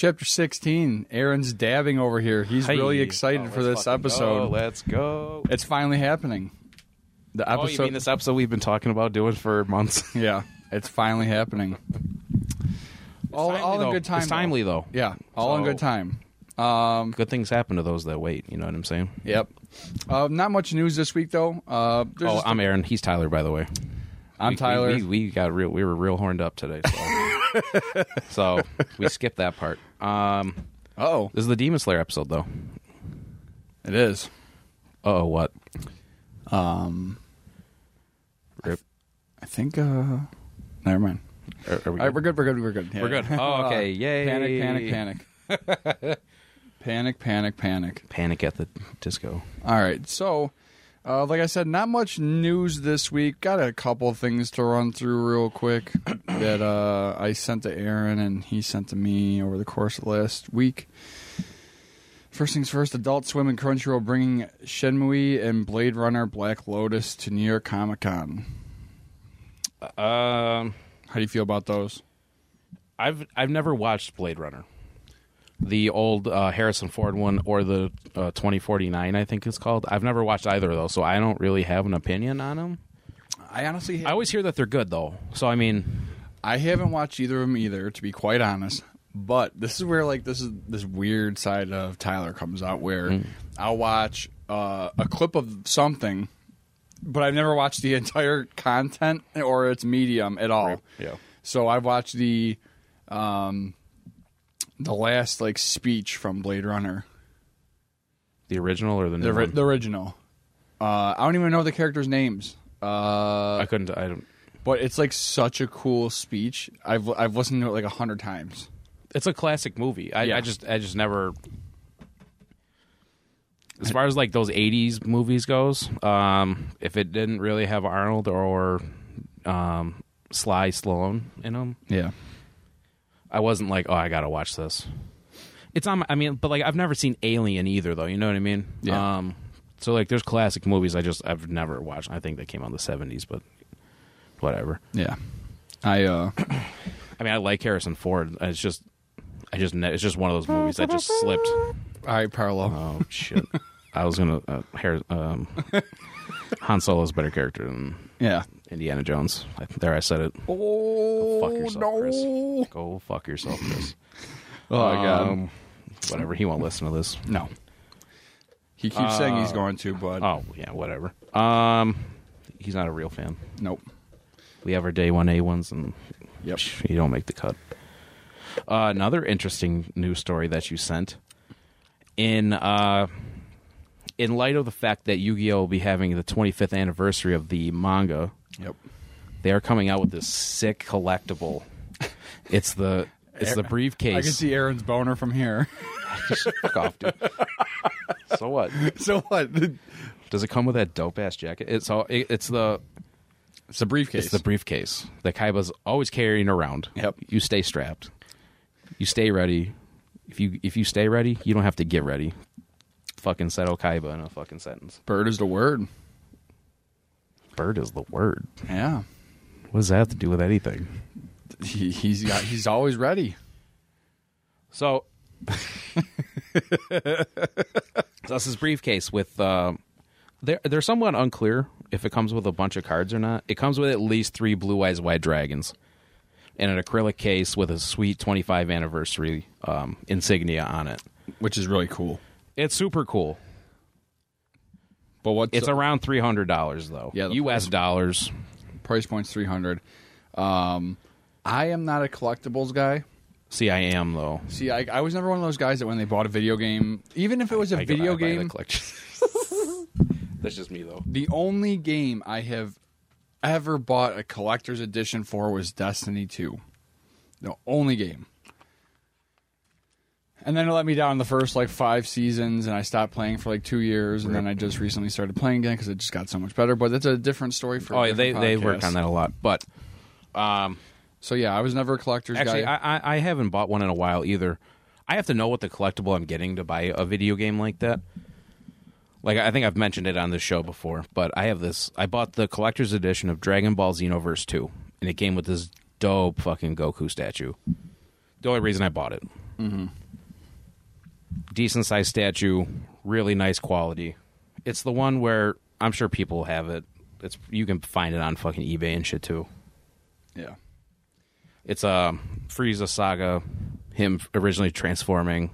Chapter 16. Aaron's dabbing over here. He's really excited for this episode. let's go. It's finally happening. The Oh, episode. you mean this episode we've been talking about doing for months? yeah, it's finally happening. all timely, all in good time. It's timely, though. Yeah, all in good time. Um, Good things happen to those that wait. You know what I'm saying? yep. Uh, not much news this week, though. Uh, there's Oh, just a- I'm Aaron. He's Tyler, by the way. I'm We- Tyler. We, we, we got real. We were real horned up today, so, so we skipped that part. Um, oh, this is the Demon Slayer episode, though. it is. Oh, what? Um, Rip. I think. Uh, never mind. Are, are we All right, we're good. We're good. We're good. Yeah, We're good. Oh, okay. Yay. Panic! Panic! Panic! panic! Panic! Panic! Panic at the disco. All right. So, uh, like I said, not much news this week. Got a couple things to run through real quick that uh, I sent to Aaron and he sent to me over the course of last week. First things first, Adult Swim and Crunchyroll bringing Shenmue and Blade Runner Black Lotus to New York Comic Con. Um, How do you feel about those? I've I've never watched Blade Runner, the old uh, Harrison Ford one or the uh, 2049, I think it's called. I've never watched either of those, so I don't really have an opinion on them. I honestly, I always hear that they're good though, so I mean, I haven't watched either of them either, to be quite honest. But this is where like this is this weird side of Tyler comes out, where I'll watch uh, a clip of something, but I've never watched the entire content or its medium at all. yeah, So I've watched the um, the last like speech from Blade Runner, the original or the new the, ri- one? the original. Uh, I don't even know the characters' names. Uh, I couldn't. I don't. but it's like such a cool speech. I've I've listened to it like a hundred times. It's a classic movie. I, Yeah. I just I just never. As far as like those '80s movies goes, um, if it didn't really have Arnold or um, Sly Stallone in them, Yeah. I wasn't like, oh, I gotta watch this. It's on. my- I mean, but like, I've never seen Alien either, though. You know what I mean? Yeah. Um, so like, there's classic movies I just I've never watched. I think they came out in the '70s, but whatever. Yeah. I uh I mean, I like Harrison Ford. It's just, I just, it's just one of those movies that just slipped. all right, parallel. Oh shit! I was gonna uh, Har- um, Han Solo's a better character than yeah. Indiana Jones. I, there, I said it. Oh Fuck yourself, no. Chris. Go fuck yourself, Chris. Oh my god. Um, whatever. He won't listen to this. No. He keeps saying he's going to, but Oh yeah, whatever. Um, he's not a real fan. nope. We have our day one A ones, and Yep. you don't make the cut. Uh, another interesting news story that you sent in uh, in light of the fact that Yu-Gi-Oh will be having the 25th anniversary of the manga, Yep. they are coming out with this sick collectible. It's the it's the briefcase. I can see Aaron's boner from here. Fuck off, dude. so what? so what? Does it come with that dope ass jacket? It's all. It, it's the It's a briefcase. It's the briefcase that Kaiba's always carrying around. Yep. You stay strapped. You stay ready. If you if you stay ready, you don't have to get ready. Fucking settle Kaiba in a fucking sentence. Bird is the word. Bird is the word. Yeah. What does that have to do with anything? He, he's got. He's always ready. So, so this is briefcase with. Uh, they're they're somewhat unclear if it comes with a bunch of cards or not. It comes with at least three blue eyes white dragons, and an acrylic case with a sweet 25 anniversary um, insignia on it. which is really cool. It's super cool. But what's It's around three hundred dollars though. Yeah, the U.S. dollars. price point's three hundred. Um, I am not a collectibles guy. See, I am though. See, I, I was never one of those guys that when they bought a video game, even if it was a I go- video I buy the game, collection. That's just me though. the only game I have ever bought a collector's edition for was Destiny 2. The only game. And then it let me down the first like five seasons, and I stopped playing for like two years, and then I just recently started playing again because it just got so much better. But that's a different story for. Oh, yeah, they they work on that a lot, but um, So yeah, I was never a collector's actually, guy. I, I I haven't bought one in a while either. I have to know what the collectible I'm getting to buy a video game like that. Like I think I've mentioned it on this show before, but I have this. I bought the collector's edition of Dragon Ball Xenoverse 2, and it came with this dope fucking Goku statue. The only reason I bought it. Mm-hmm. Decent sized statue, really nice quality. It's the one where I'm sure people have it. It's you can find it on fucking eBay and shit too. yeah. It's a Frieza saga, him originally transforming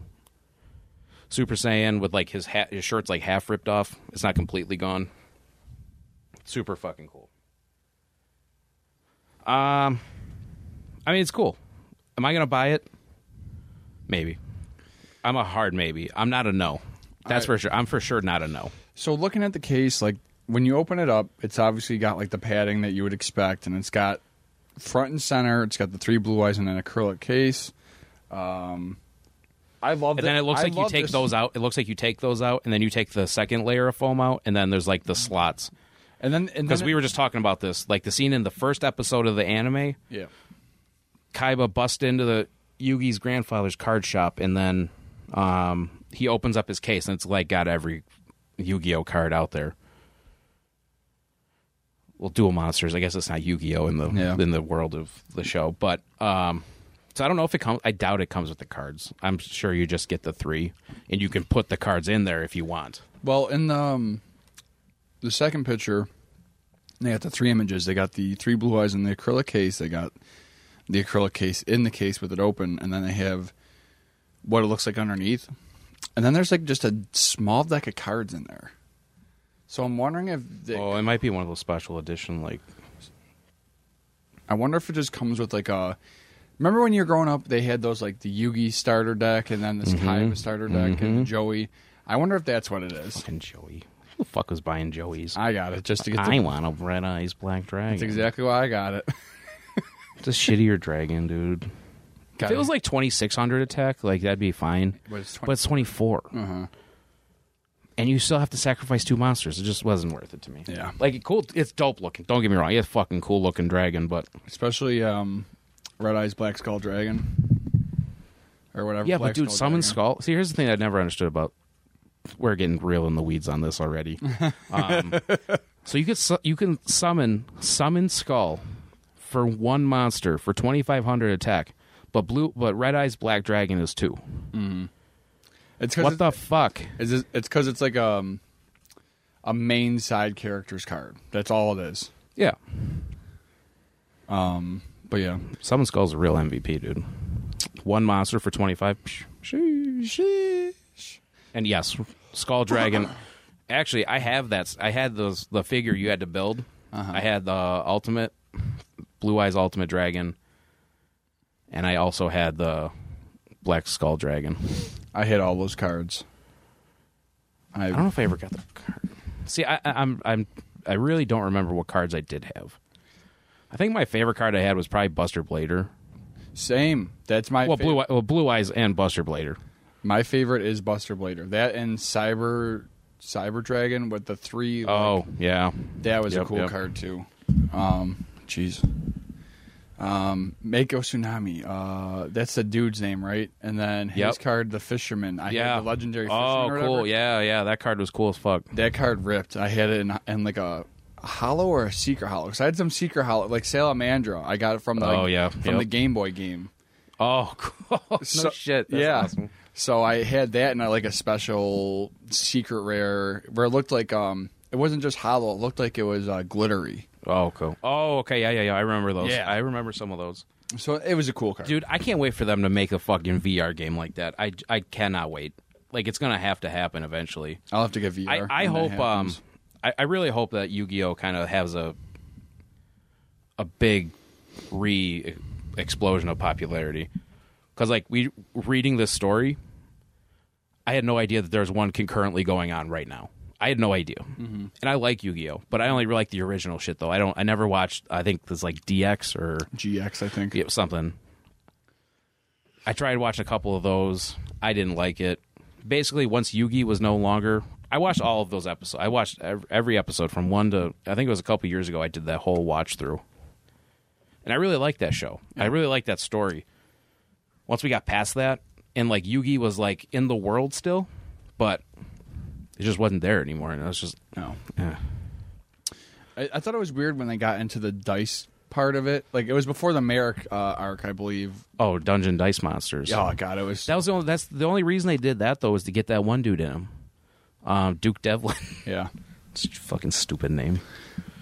Super Saiyan with like his hat, his shirt's like half ripped off. It's not completely gone. Super fucking cool. Um, I mean, it's cool. Am I gonna buy it? Maybe. I'm a hard maybe. I'm not a no. That's for sure. I'm for sure not a no. So looking at the case, like when you open it up, it's obviously got like the padding that you would expect, and it's got front and center. It's got the three blue eyes and an acrylic case. Um, I love. And then it looks I like you take this- those out. It looks like you take those out, and then you take the second layer of foam out, and then there's like the slots. and then Because we were just talking about this, like the scene in the first episode of the anime, yeah. Kaiba busts into the Yugi's grandfather's card shop, and then um, he opens up his case, and it's like got every Yu-Gi-Oh card out there. Well, Duel Monsters. I guess it's not Yu-Gi-Oh in the Yeah. in the world of the show, but um, so I don't know if it comes. I doubt it comes with the cards. I'm sure you just get the three, and you can put the cards in there if you want. Well, in the um, the second picture, they got the three images. They got the three blue eyes in the acrylic case. They got the acrylic case in the case with it open, and then they have what it looks like underneath. And then there's like just a small deck of cards in there. So I'm wondering if they, Oh, it might be one of those special edition like I wonder if it just comes with like a. Remember when you were growing up, they had those like the Yugi starter deck and then this mm-hmm. Kaiba starter deck and mm-hmm. Joey. I wonder if that's what it is. fucking Joey. Who the fuck was buying Joey's? I got it just to get. I want a red eyes black dragon. that's exactly why I got it. It's a shittier dragon, dude. Got If it was like twenty six hundred attack, like that'd be fine. But it's 20 But it's twenty four, Uh-huh. and you still have to sacrifice two monsters. It just wasn't worth it to me. Yeah. like cool. It's dope looking. Don't get me wrong. It's a fucking cool looking dragon, but especially um, Red Eyes Black Skull Dragon or whatever. yeah, Black but dude, Skull summon Dragon. skull. See, here's the thing I never understood about. We're getting real in the weeds on this already. um, so you could su- you can summon summon skull for one monster for twenty five hundred attack, but blue but red eyes black dragon is two. It's What because the fuck? it's it's because it's like um a main side character's card. That's all it is. Yeah, Um, but yeah, summon skull's a real MVP, dude. One monster for twenty five. And yes, skull dragon. Actually, I have that. I had those the figure you had to build. I had the ultimate blue eyes ultimate dragon, and I also had the black skull dragon. I hit all those cards. I, I don't know if I ever got the card. See, I, I'm I'm I really don't remember what cards I did have. I think my favorite card I had was probably Buster Blader. same. That's my Well, fa- blue well, blue eyes and Buster Blader. My favorite is Buster Blader. That and Cyber Cyber Dragon with the three. like, Oh yeah, that was a cool yep. card too. Um, jeez. Um, Mako Tsunami. Uh, that's the dude's name, right? And then his Yep. card, the Fisherman. I yeah. had the legendary. Fisherman Oh, or whatever. cool. Yeah, yeah. That card was cool as fuck. That card ripped. I had it in, in like a, holo or a secret holo. Because I had some secret holo, like Salamandra. I got it from the Oh, yeah. from Yep. the Game Boy game. Oh, cool. no So- shit. That's yeah. awesome. So I had that and I like a special secret rare where it looked like um it wasn't just holo. It looked like it was uh, glittery. Oh, cool. Oh, okay. Yeah, yeah, yeah. I remember those. Yeah. I remember some of those. So it was a cool card. Dude, I can't wait for them to make a fucking VR game like that. I, I cannot wait. Like, it's going to have to happen eventually. I'll have to get VR. I, I hope um. I, I really hope that Yu-Gi-Oh kind of has a a big re explosion of popularity because like we reading this story, I had no idea that there's one concurrently going on right now. I had no idea, mm-hmm. and I like Yu Gi Oh, but I only like the original shit though. I don't. I never watched. I think there's like DX or GX, I think. yeah, something. I tried watching a couple of those. I didn't like it. Basically, once Yugi was no longer, I watched all of those episodes. I watched every episode from one to I think it was a couple years ago. I did that whole watch through, and I really liked that show. I really liked that story. Once we got past that, and like Yugi was like in the world still, but it just wasn't there anymore, and I was just No. eh. I, I thought it was weird when they got into the dice part of it. Like it was before the Marik uh, arc, I believe. oh Dungeon Dice Monsters. Oh god, it was. That was the only, that's the only reason they did that though was to get that one dude in him, um, Duke Devlin. yeah, It's a fucking stupid name,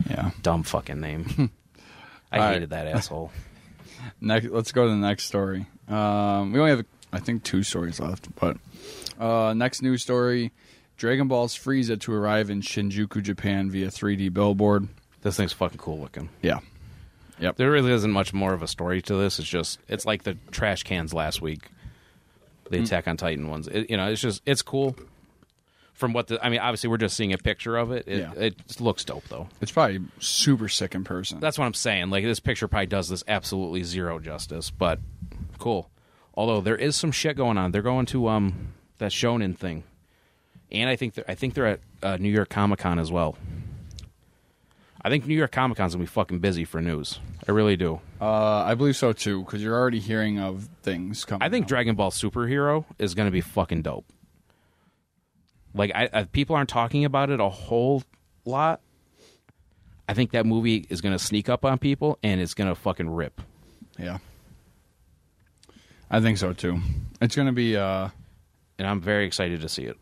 yeah. dumb fucking name. I All right. hated that asshole. Next, let's go to the next story. Um, we only have, I think, two stories left. But uh, next news story: Dragon Ball's Frieza to arrive in Shinjuku, Japan via 3D billboard. This thing's fucking cool looking. Yeah, yep. There really isn't much more of a story to this. It's just it's like the trash cans last week, the Attack on Titan ones. It, you know, it's just it's cool. From what the I mean, obviously we're just seeing a picture of it. It, Yeah. it looks dope though. It's probably super sick in person. That's what I'm saying. Like this picture probably does this absolutely zero justice, but cool. Although there is some shit going on. They're going to um that Shonen thing, and I think they're, I think they're at uh, New York Comic Con as well. I think New York Comic Con's gonna be fucking busy for news. I really do. uh, I believe so too, because you're already hearing of things coming. I think out. Dragon Ball Superhero is gonna be fucking dope. Like I, I people aren't talking about it a whole lot. I think that movie is gonna sneak up on people and it's gonna fucking rip. Yeah, I think so too. It's gonna be. Uh, and I'm very excited to see it.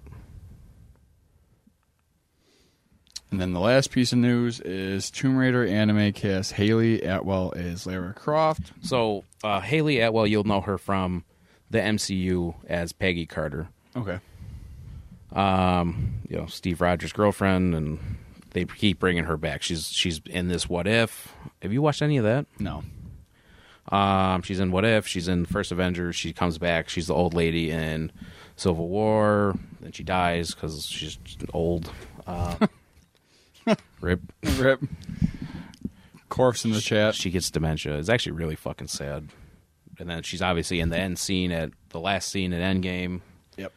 And then the last piece of news is Tomb Raider anime cast Hayley Atwell as Lara Croft. So uh, Hayley Atwell, you'll know her from the MCU as Peggy Carter. Okay. Um, you know Steve Rogers' girlfriend, and they keep bringing her back. She's she's in this What If. Have you watched any of that? No. Um, she's in What If. She's in First Avengers. She comes back. She's the old lady in Civil War. Then she dies because she's old. Uh, rip. Rip. Corpse in the chat. She gets dementia. It's actually really fucking sad. And then she's obviously in the end scene at the last scene at Endgame, Yep.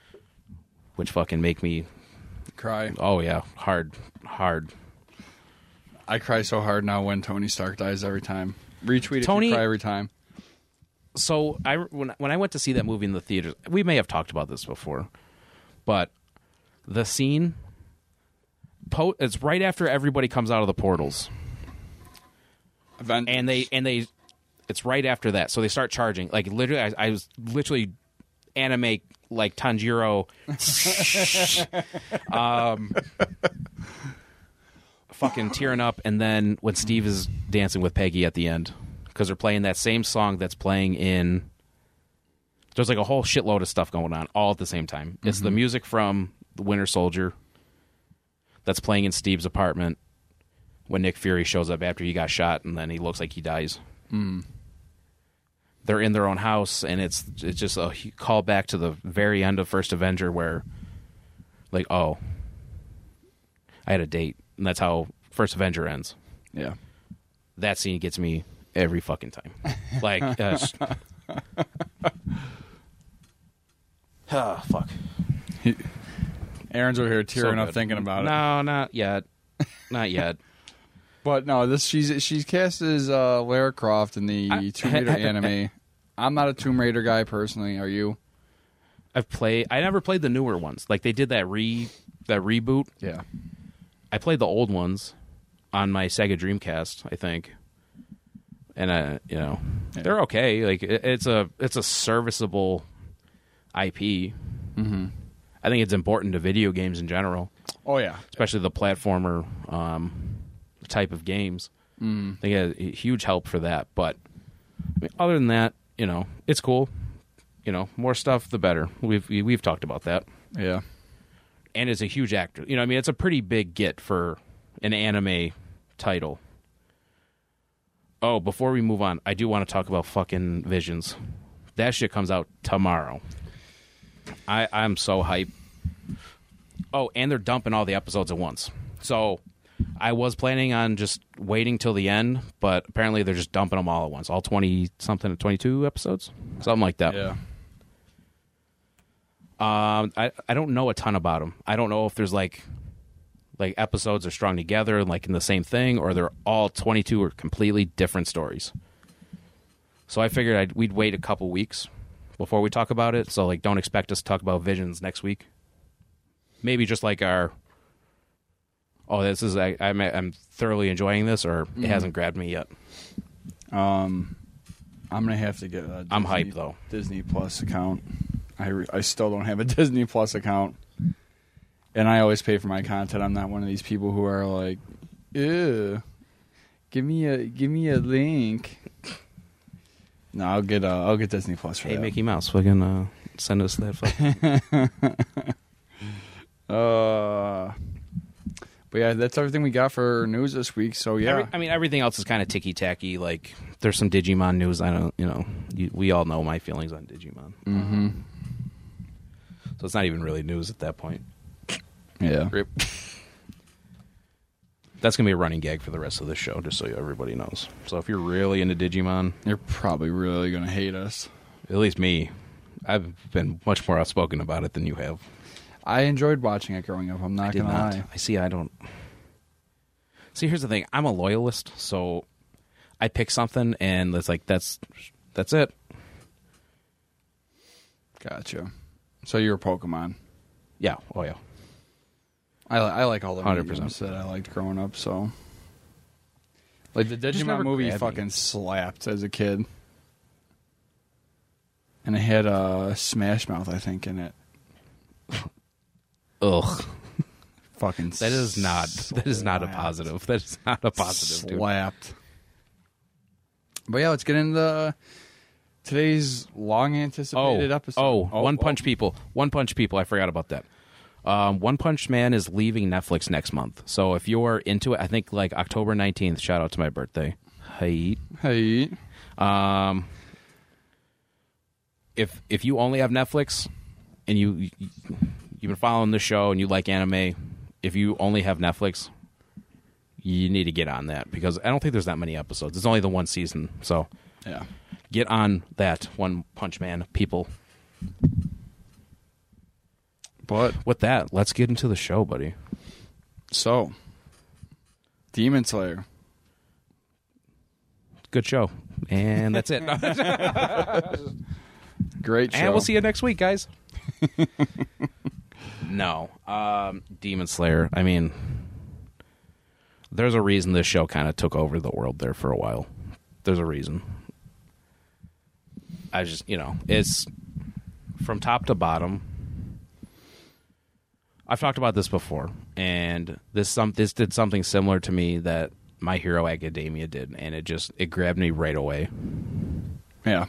which fucking make me Cry. oh yeah hard hard. I cry so hard now when Tony Stark dies every time. Retweet if Tony- you cry every time. So I when when I went to see that movie in the theater, we may have talked about this before, but the scene po- it's right after everybody comes out of the portals. Event and they and they it's right after that. So they start charging. Like literally i, I was literally anime like tanjiro. Um fucking tearing up. And then when steve is dancing with peggy at the end because they're playing that same song that's playing in there's like a whole shitload of stuff going on all at the same time. It's the music from the winter soldier that's playing in steve's apartment when Nick Fury shows up after he got shot, and then he looks like he dies. They're in their own house, and it's it's just a call back to the very end of First Avenger, where, like, oh, I had a date, and that's how First Avenger ends. yeah. That scene gets me every fucking time. Like, uh, ah, fuck. Aaron's over here tearing So up good. thinking about it. No, not yet, not yet. But no, this she's she's cast as uh, Lara Croft in the I- Tomb Raider anime. I'm not a Tomb Raider guy personally. Are you? I've played. I never played the newer ones. Like they did that re that reboot. Yeah. I played the old ones on my Sega Dreamcast, I think, and uh, you know, Yeah. they're okay. Like it, it's a it's a serviceable IP. Mm-hmm. I think it's important to video games in general, Oh yeah. especially the platformer um, type of games. Mm. I think it's a huge help for that. But I mean, other than that, you know, it's cool. You know, more stuff the better. We've we- we've talked about that Yeah. and is a huge actor. You know, I mean, it's a pretty big get for an anime title. Oh, before we move on, I do want to talk about fucking Visions That shit comes out tomorrow. I I'm so hype. Oh, and they're dumping all the episodes at once. So I was planning on just waiting till the end, but apparently they're just dumping them all at once. All 20 something 22 episodes. Something like that. Yeah. Um, I I don't know a ton about them. I don't know if there's like like episodes are strung together like in the same thing, or they're all 22 or completely different stories. So I figured I'd, we'd wait a couple weeks before we talk about it. So like, don't expect us to talk about Visions next week. Maybe just like our. Oh, this is I, I'm I'm thoroughly enjoying this, or it hasn't grabbed me yet. Um, I'm gonna have to get a Disney, I'm hyped though. Disney Plus account. I re- I still don't have a Disney Plus account, and I always pay for my content. I'm not one of these people who are like, ew, give me a give me a link. No, I'll get uh, I'll get Disney Plus for Hey, that. Mickey Mouse, we're gonna send us that. Uh, but yeah, that's everything we got for news this week. So yeah, Every, I mean, everything else is kind of ticky tacky. Like, there's some Digimon news. I don't, you know, you, we all know my feelings on Digimon. hmm So it's not even really news at that point. yeah. Rip. That's gonna be a running gag for the rest of the show, just so everybody knows. So if you're really into Digimon, You're probably really gonna hate us. at least me, I've been much more outspoken about it than you have. I enjoyed watching it growing up. I'm not gonna lie. I see. I don't. See, here's the thing. I'm a loyalist, so I pick something, and it's like that's that's it. Gotcha. So you're a Pokemon. Yeah. Oh yeah. I I like all the 100%. mediums that I liked growing up. So, like the Just Digimon never movie, grabbed me. fucking slapped as a kid, and it had uh, Smash Mouth, I think, in it. Ugh. Fucking That is not. That is not a slapped. positive. That is not a positive, dude. Slapped. But yeah, let's get into today's long Oh, anticipated episode. oh, One Punch People. One Punch People. I forgot about that. Um, One Punch Man is leaving Netflix next month. So if you're into it, I think like October 19th. Shout out to my birthday. Hey. Hey, Um, if if you only have Netflix and you, you you've been following the show and you like anime, if you only have Netflix, you need to get on that because I don't think there's that many episodes. It's only the one season, so yeah. get on that One Punch Man, people. But With that, let's get into the show, buddy. so, Demon Slayer. Good show, and that's it. Great show. and we'll see you next week, guys. no, um, Demon Slayer. I mean, there's a reason this show kind of took over the world there for a while. There's a reason. I just, you know, it's from top to bottom. I've talked about this before, and this some this did something similar to me that My Hero Academia did, and it just it grabbed me right away. Yeah.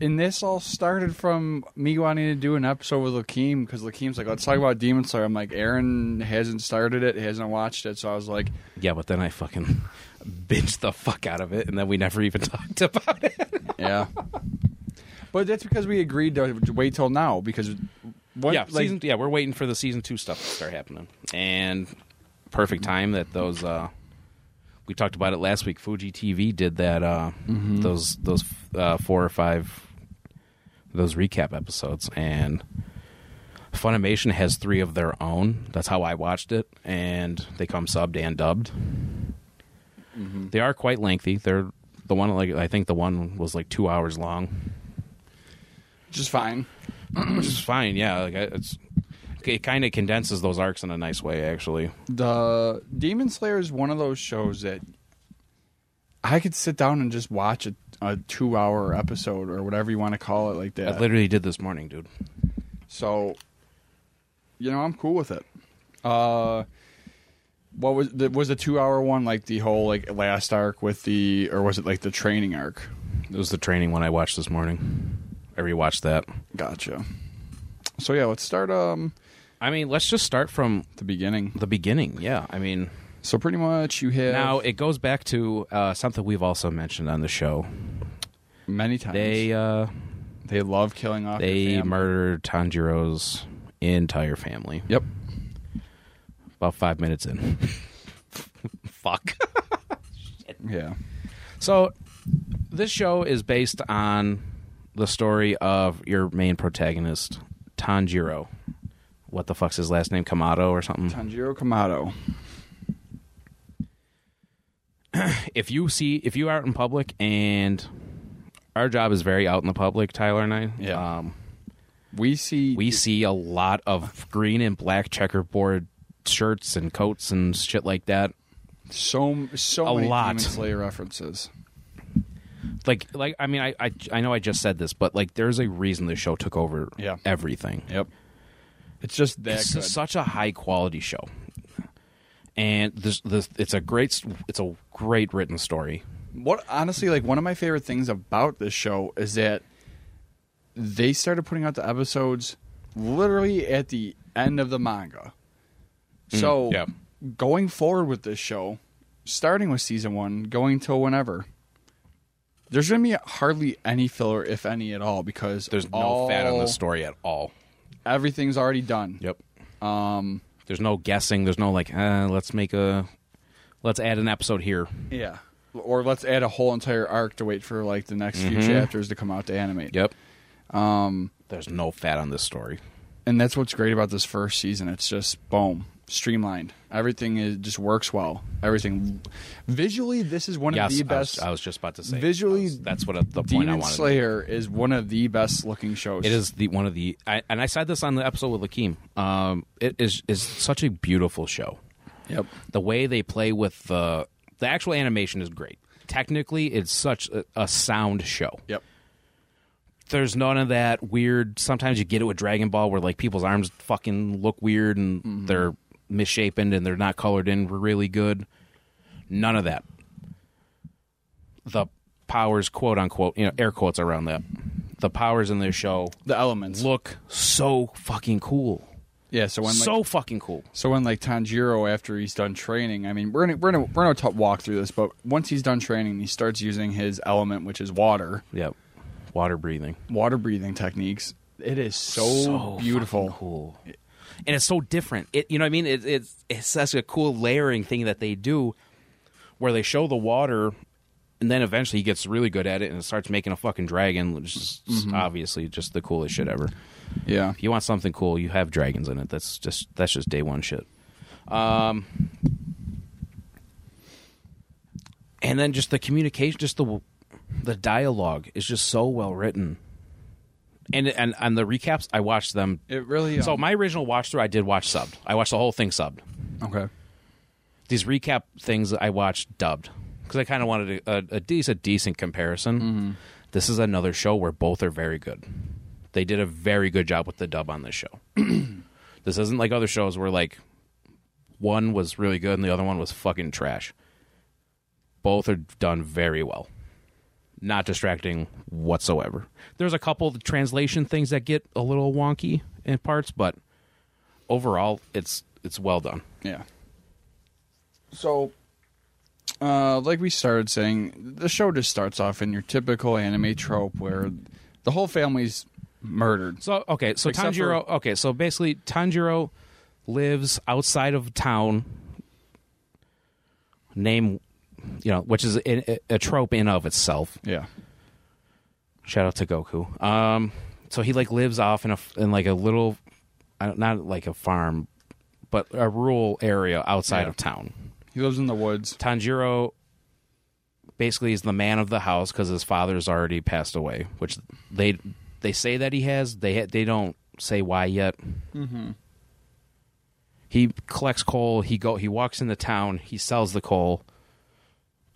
And this all started from me wanting to do an episode with Lakeem because Lakeem's like, let's talk about Demon Slayer. I'm like, Aaron hasn't started it, hasn't watched it. So I was like, Yeah, but then I fucking binged the fuck out of it, and then we never even talked about it. yeah. but that's because we agreed to wait till now because what, yeah, like, season. Yeah, we're waiting for the season two stuff to start happening, and perfect time that those. uh We talked about it last week. Fuji TV did that. uh Those those uh, four or five those recap episodes, and Funimation has three of their own. That's how I watched it, and they come subbed and dubbed. They are quite lengthy. They're the one like I think the one was like two hours long. just fine. which is fine. Yeah, like it's it kind of condenses those arcs in a nice way, actually. The Demon Slayer is one of those shows that I could sit down and just watch a, a two hour episode or whatever you want to call it like that. I literally did this morning, dude. So, you know, I'm cool with it. Uh, what was the, was the two hour one like the whole like last arc with the or was it like the training arc? It was the training one I watched this morning. Rewatched that. Gotcha. So yeah, let's start um I mean, let's just start from the beginning. the beginning. Yeah, I mean, So pretty much you have now it goes back to uh, something we've also mentioned on the show. Many times. They uh, they love killing off. your they family. murdered Tanjiro's entire family. Yep. About five minutes in. Fuck. Yeah. So, this show is based on the story of your main protagonist, Tanjiro. What the fuck's his last name? Kamado or something? Tanjiro Kamado. If you see, if you are out in public, and our job is very out in the public, Tyler and I. Yeah. Um, We see. we see a lot of green and black checkerboard shirts and coats and shit like that. so so A many lot. Demon Slayer references. Like, like I mean, I, I, I know I just said this, but like, there's a reason the show took over Yeah. everything. Yep. It's just that it's good. such a high quality show, and this, this, it's a great, it's a great written story. what honestly like one of my favorite things about this show is that they started putting out the episodes literally at the end of the manga. Mm, so yeah. going forward with this show, starting with season one, going till whenever, there's gonna be hardly any filler, if any at all, because There's no fat on the story at all. Everything's already done. Yep. Um, There's no guessing. There's no like, uh, let's make a, let's add an episode here. yeah. Or let's add a whole entire arc to wait for like the next few Mhm. chapters to come out to animate. Yep. Um, There's no fat on this story. and that's what's great about this first season. It's just boom, streamlined. Everything is just works well. Everything visually, this is one yes, of the I was- best. I was, just about to say. visually, was- that's what the point I Demon wanted. Slayer is one of the best looking shows. It is the one of the, I, and I said this on the episode with Lakeem. Um, it is is such a beautiful show. Yep. the way they play with the the actual animation is great. Technically, it's such a, a sound show. Yep. There's none of that weird. Sometimes you get it with Dragon Ball where like people's arms fucking look weird and they're misshapen and they're not colored in really good. None of that. The powers, quote unquote, you know, air quotes around that. The powers in this show The elements. look so fucking cool. Yeah. So when like, so fucking cool. so when like Tanjiro after he's done training, I mean we're gonna we're gonna we're gonna talk, walk through this, but once he's done training, he starts using his element, which is water, Yep. Water breathing. water breathing techniques. It is so, beautiful. fucking cool and it's so different. It you know what i mean? It, it's it's such a cool layering thing that they do where they show the water and then eventually he gets really good at it and starts making a fucking dragon which is Mm-hmm. obviously just the coolest shit ever. Yeah. if you want something cool you have dragons in it. That's just that's just day one shit. Um and then just the communication just the the dialogue is just so well written and and and the recaps i watched them It really. so um, my original watch through, I did watch subbed. I watched the whole thing subbed. okay. These recap things I watched dubbed because I kind of wanted a, a, a decent, decent comparison. This is another show where both are very good. They did a very good job with the dub on this show. this isn't like other shows where like one was really good and the other one was fucking trash. Both are done very well. Not distracting whatsoever. There's a couple of translation things that get a little wonky in parts, but overall it's it's well done. Yeah. So, uh, like we started saying, the show just starts off in your typical anime trope where the whole family's murdered. So okay, so Except Tanjiro. okay, so basically Tanjiro lives outside of town. Name, you know, which is a, a trope in of itself. Yeah. Shout out to Goku. Um, so he like lives off in a in like a little, I don't- not like a farm, but a rural area outside Yeah. of town. He lives in the woods. Tanjiro basically is the man of the house because his father's already passed away, which they they say that he has. They ha- they don't say why yet. Mm-hmm. He collects coal. He go. He walks into town. He sells the coal.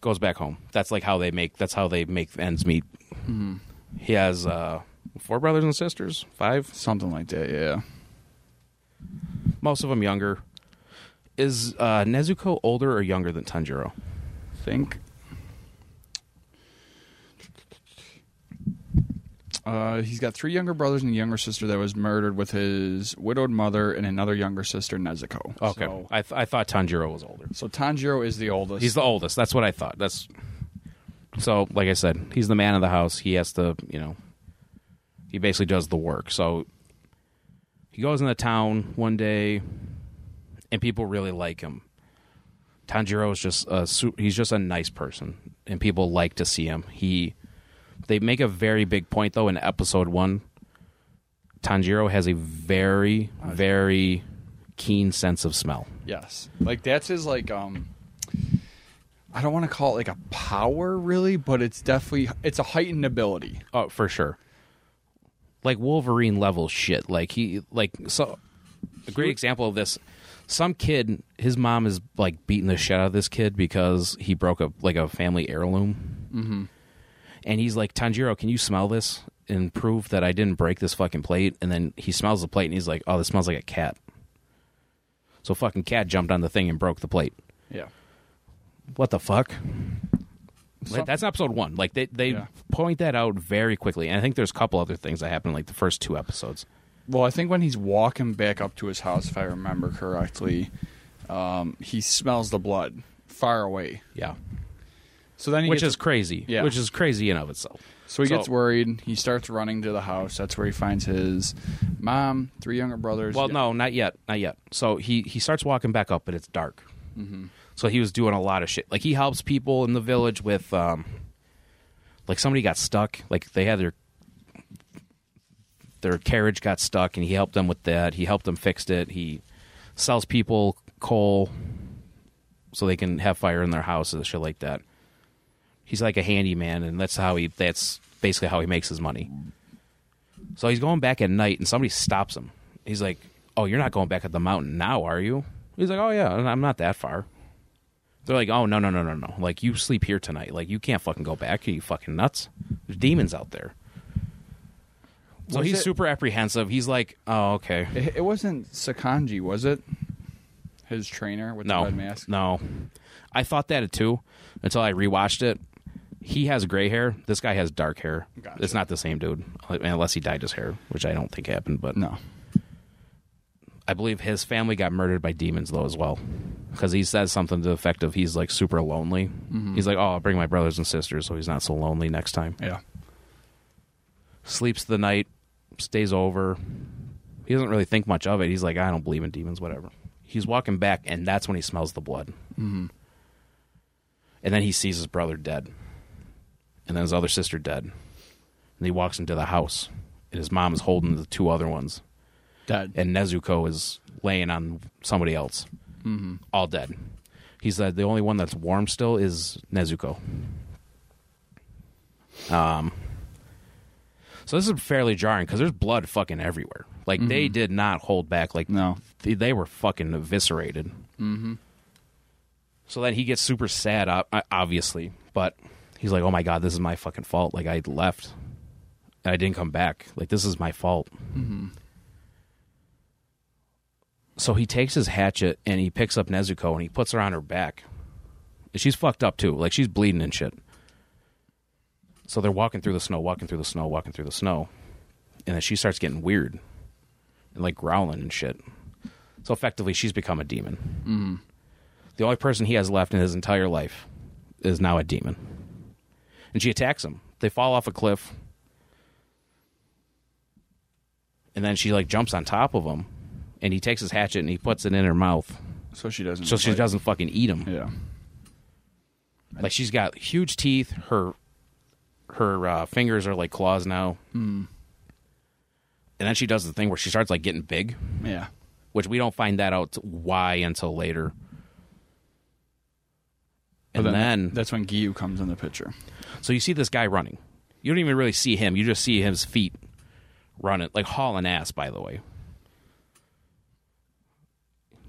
Goes back home. That's like how they make. That's how they make ends meet. He has uh, four brothers and sisters. Five. Something like that, yeah. Most of them younger. Is uh, Nezuko older or younger than Tanjiro? think. Uh, he's got three younger brothers and a younger sister that was murdered with his widowed mother and another younger sister, Nezuko. Okay, So, I, th- I thought Tanjiro was older. so Tanjiro is the oldest. He's the oldest. That's what I thought. That's So, like I said, he's the man of the house. He has to, you know, he basically does the work. So he goes into town one day, and people really like him. Tanjiro is just a su- he's just a nice person, and people like to see him. He they make a very big point though in episode one. Tanjiro has a very very keen sense of smell. Yes. Like that's his like um I don't want to call it like a power really, but it's definitely it's a heightened ability. Oh, for sure. Like Wolverine level shit. Like he like so a great example of this. Some kid, his mom is like beating the shit out of this kid because he broke a like a family heirloom. Mm-hmm. And he's like, Tanjiro, can you smell this and prove that I didn't break this fucking plate? And then he smells the plate and he's like, oh, this smells like a cat. So fucking cat jumped on the thing and broke the plate. Yeah. What the fuck? Some- that's episode one. Like they they Yeah. point that out very quickly, and I think there's a couple other things that happen in, like the first two episodes. Well, I think when he's walking back up to his house, if I remember correctly, um, he smells the blood far away. Yeah, So then he which gets, is crazy. Yeah. which is crazy in of itself. so he so- gets worried. He starts running to the house. That's where he finds his mom, three younger brothers. Well, Yeah. no, not yet, not yet. So he he starts walking back up, but it's dark. Mm-hmm. So he was doing a lot of shit. Like he helps people in the village with, um, like somebody got stuck. Like they had their their carriage got stuck, and he helped them with that. He helped them fix it. He sells people coal so they can have fire in their houses, shit like that. He's like a handyman, and that's how he. That's basically how he makes his money. So he's going back at night, and somebody stops him. He's like, "Oh, you're not going back at the mountain now, are you?" He's like, "Oh yeah, I'm not that far." They're like, "Oh no, no, no, no, no! Like you sleep here tonight. Like you can't fucking go back. Are you fucking nuts? There's demons out there." So Was he's it- super apprehensive. He's like, "Oh, okay." It, it wasn't Sakonji, was it? His trainer with No, the red mask. no. I thought that too until I rewatched it. He has gray hair. This guy has dark hair. Gotcha. It's not the same dude, unless he dyed his hair, which I don't think happened. But No. I believe his family got murdered by demons though as well, because he says something to the effect of he's like super lonely. He's like, "Oh, I'll bring my brothers and sisters, so he's not so lonely next time." Yeah. Sleeps the night, stays over. He doesn't really think much of it. He's like, "I don't believe in demons, whatever." He's walking back, and that's when he smells the blood. Mm-hmm. And then he sees his brother dead, and then his other sister dead. And he walks into the house, and his mom is holding the two other ones Dead. and Nezuko is laying on somebody else, mm-hmm. all dead. He said the only one that's warm still is Nezuko. Um, so this is fairly jarring because there's blood fucking everywhere. Like they did not hold back. Like No. they, they were fucking eviscerated. Mm-hmm. So then he gets super sad, ob- obviously, but he's like, "Oh my god, this is my fucking fault. Like I left, and I didn't come back. Like this is my fault." So he takes his hatchet and he picks up Nezuko and he puts her on her back. And she's fucked up too. Like she's bleeding and shit. So they're walking through the snow, walking through the snow, walking through the snow. And then she starts getting weird and like growling and shit. So effectively, she's become a demon. Mm-hmm. The only person he has left in his entire life is now a demon. And she attacks him. They fall off a cliff. And then she like jumps on top of him. And he takes his hatchet and he puts it in her mouth. So she doesn't. So she fight. doesn't fucking eat him. Yeah. Like she's got huge teeth. Her her uh, fingers are like claws now. Hmm. And then she does the thing where she starts like getting big, Yeah. which we don't find that out why until later. But And then, that's when Giyu comes in the picture. So you see this guy running. You don't even really see him. You just see his feet running, like hauling ass. By the way,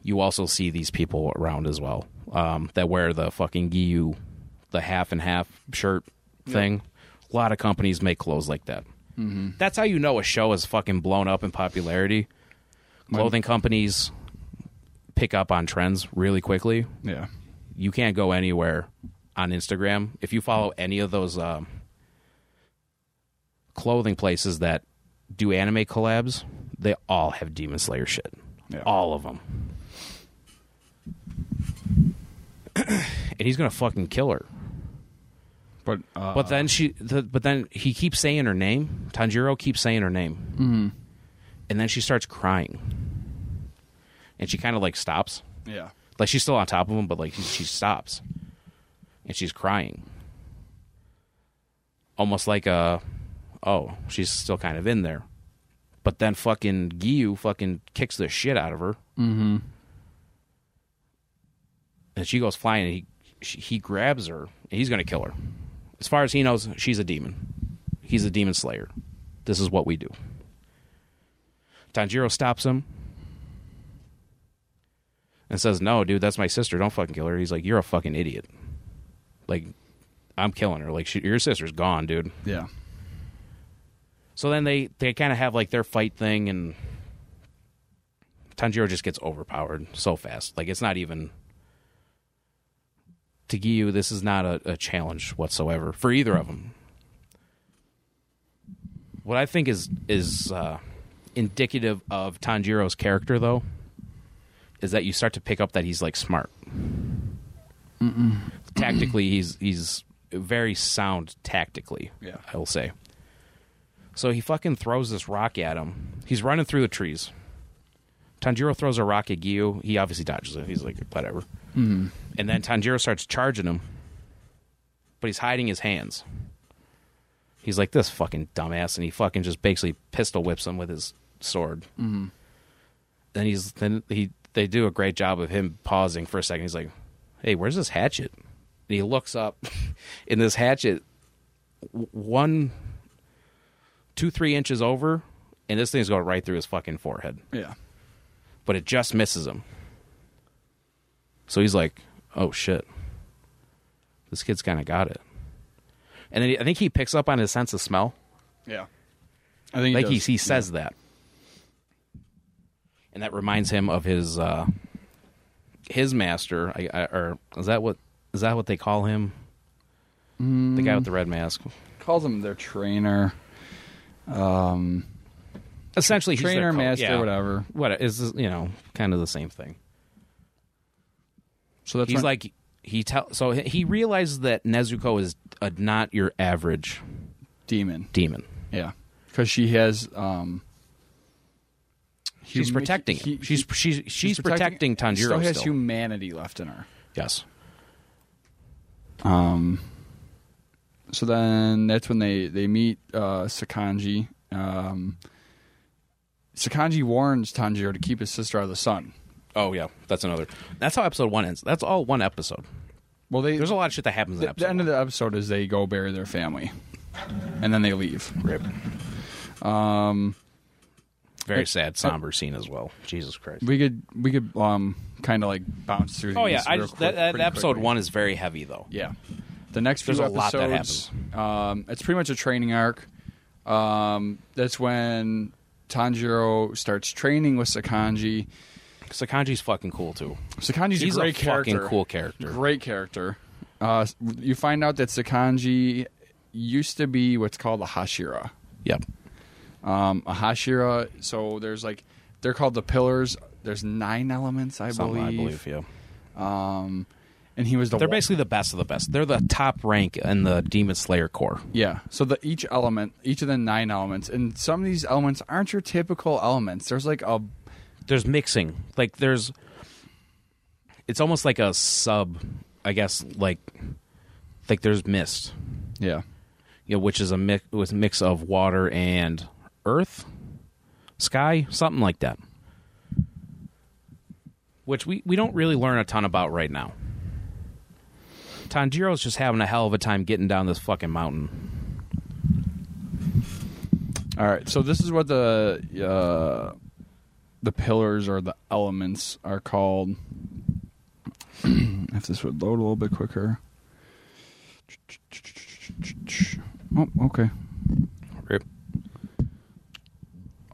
you also see these people around as well um, that wear the fucking Giyu, the half and half shirt thing. A lot of companies make clothes like that. Mm-hmm. That's how you know a show is fucking blown up in popularity. Clothing companies pick up on trends really quickly. Yeah. You can't go anywhere on Instagram if you follow any of those um, clothing places that do anime collabs. They all have Demon Slayer shit. Yeah. All of them. and he's gonna fucking kill her. But uh, But then she, the, but then he keeps saying her name. Tanjiro keeps saying her name, mhm. and then she starts crying, and she kind of like stops, yeah, like she's still on top of him, but like she, she stops, and she's crying, almost like a, oh, she's still kind of in there, but then fucking Giyu fucking kicks the shit out of her, mm-hmm. and she goes flying, and he she, he grabs her, and he's gonna kill her. As far as he knows, she's a demon. He's a demon slayer. This is what we do. Tanjiro stops him and says, "No, dude, that's my sister. Don't fucking kill her." He's like, "You're a fucking idiot. Like, I'm killing her. Like, she, your sister's gone, dude." yeah, So then they they kind of have like their fight thing, and Tanjiro just gets overpowered so fast. Like, it's not even to Giyu. This is not a, a challenge whatsoever for either of them. What I think is is uh, indicative of Tanjiro's character, though, is that you start to pick up that he's like smart. Tactically, he's he's very sound tactically. Yeah. I will say. So he fucking throws this rock at him. He's running through the trees. Tanjiro throws a rock at Giyu. He obviously dodges it. He's like, whatever. mm-hmm. And then Tanjiro starts charging him, but he's hiding his hands. He's like this fucking dumbass, and he fucking just basically pistol whips him with his sword. Mm-hmm. Then he's then he they do a great job of him pausing for a second. He's like, "Hey, where's this hatchet?" And he looks up, and this hatchet, one, two, three inches over, and this thing's going right through his fucking forehead yeah, but it just misses him. So he's like, "Oh shit, this kid's kind of got it." And then he, I think he picks up on his sense of smell. yeah. I think like he he says that, and that reminds him of his uh, his master. I, I, or is that what is that what they call him? The guy with the red mask. calls him their trainer, um, Essentially, he's trainer, master, Yeah. whatever. What is this, you know kind of the same thing. So that's he's when- like he tell so he- he realizes that Nezuko is a, not your average demon. demon. Yeah, because she has. Um, She's humi- protecting he- him. She's he- she's she's, protecting, Tanjiro. Still has still. humanity left in her. yes. Um. So then that's when they they meet uh, Sakonji. Um, Sakonji warns Tanjiro to keep his sister out of the sun. Oh yeah, that's another. That's how episode one ends. That's all one episode. Well, they There's a lot of shit that happens in the, episode. the end of the episode is they go bury their family, and then they leave. Rip. Um, Very sad, somber scene as well. Jesus Christ. we could we could um kind of like bounce through. Oh yeah, I just, quick- that, that episode quickly. one is very heavy though. Yeah. The next few There's a lot that episodes, um, it's pretty much a training arc. Um, that's when Tanjiro starts training with Sakonji. Sakonji's fucking cool too. Sakonji's He's a great fucking character. cool character. Great character. Uh, you find out that Sakonji used to be what's called a Hashira. Yep. Um, a Hashira. So there's like they're called the pillars. There's nine elements, I Something believe. I believe. Yeah. Um, and he was the They're wa- basically the best of the best. They're the top rank in the Demon Slayer Corps. Yeah. So the each element, each of the nine elements, and some of these elements aren't your typical elements. There's like a There's mixing. Like there's. It's almost like a sub. I guess like. Like there's mist. yeah. you know, which is a mix with mix of water and earth, sky, something like that. Which we, we don't really learn a ton about right now. Tanjiro's just having a hell of a time getting down this fucking mountain. All right. So this is what the uh, the pillars or the elements are called. if this would load a little bit quicker. Oh, okay. Rip.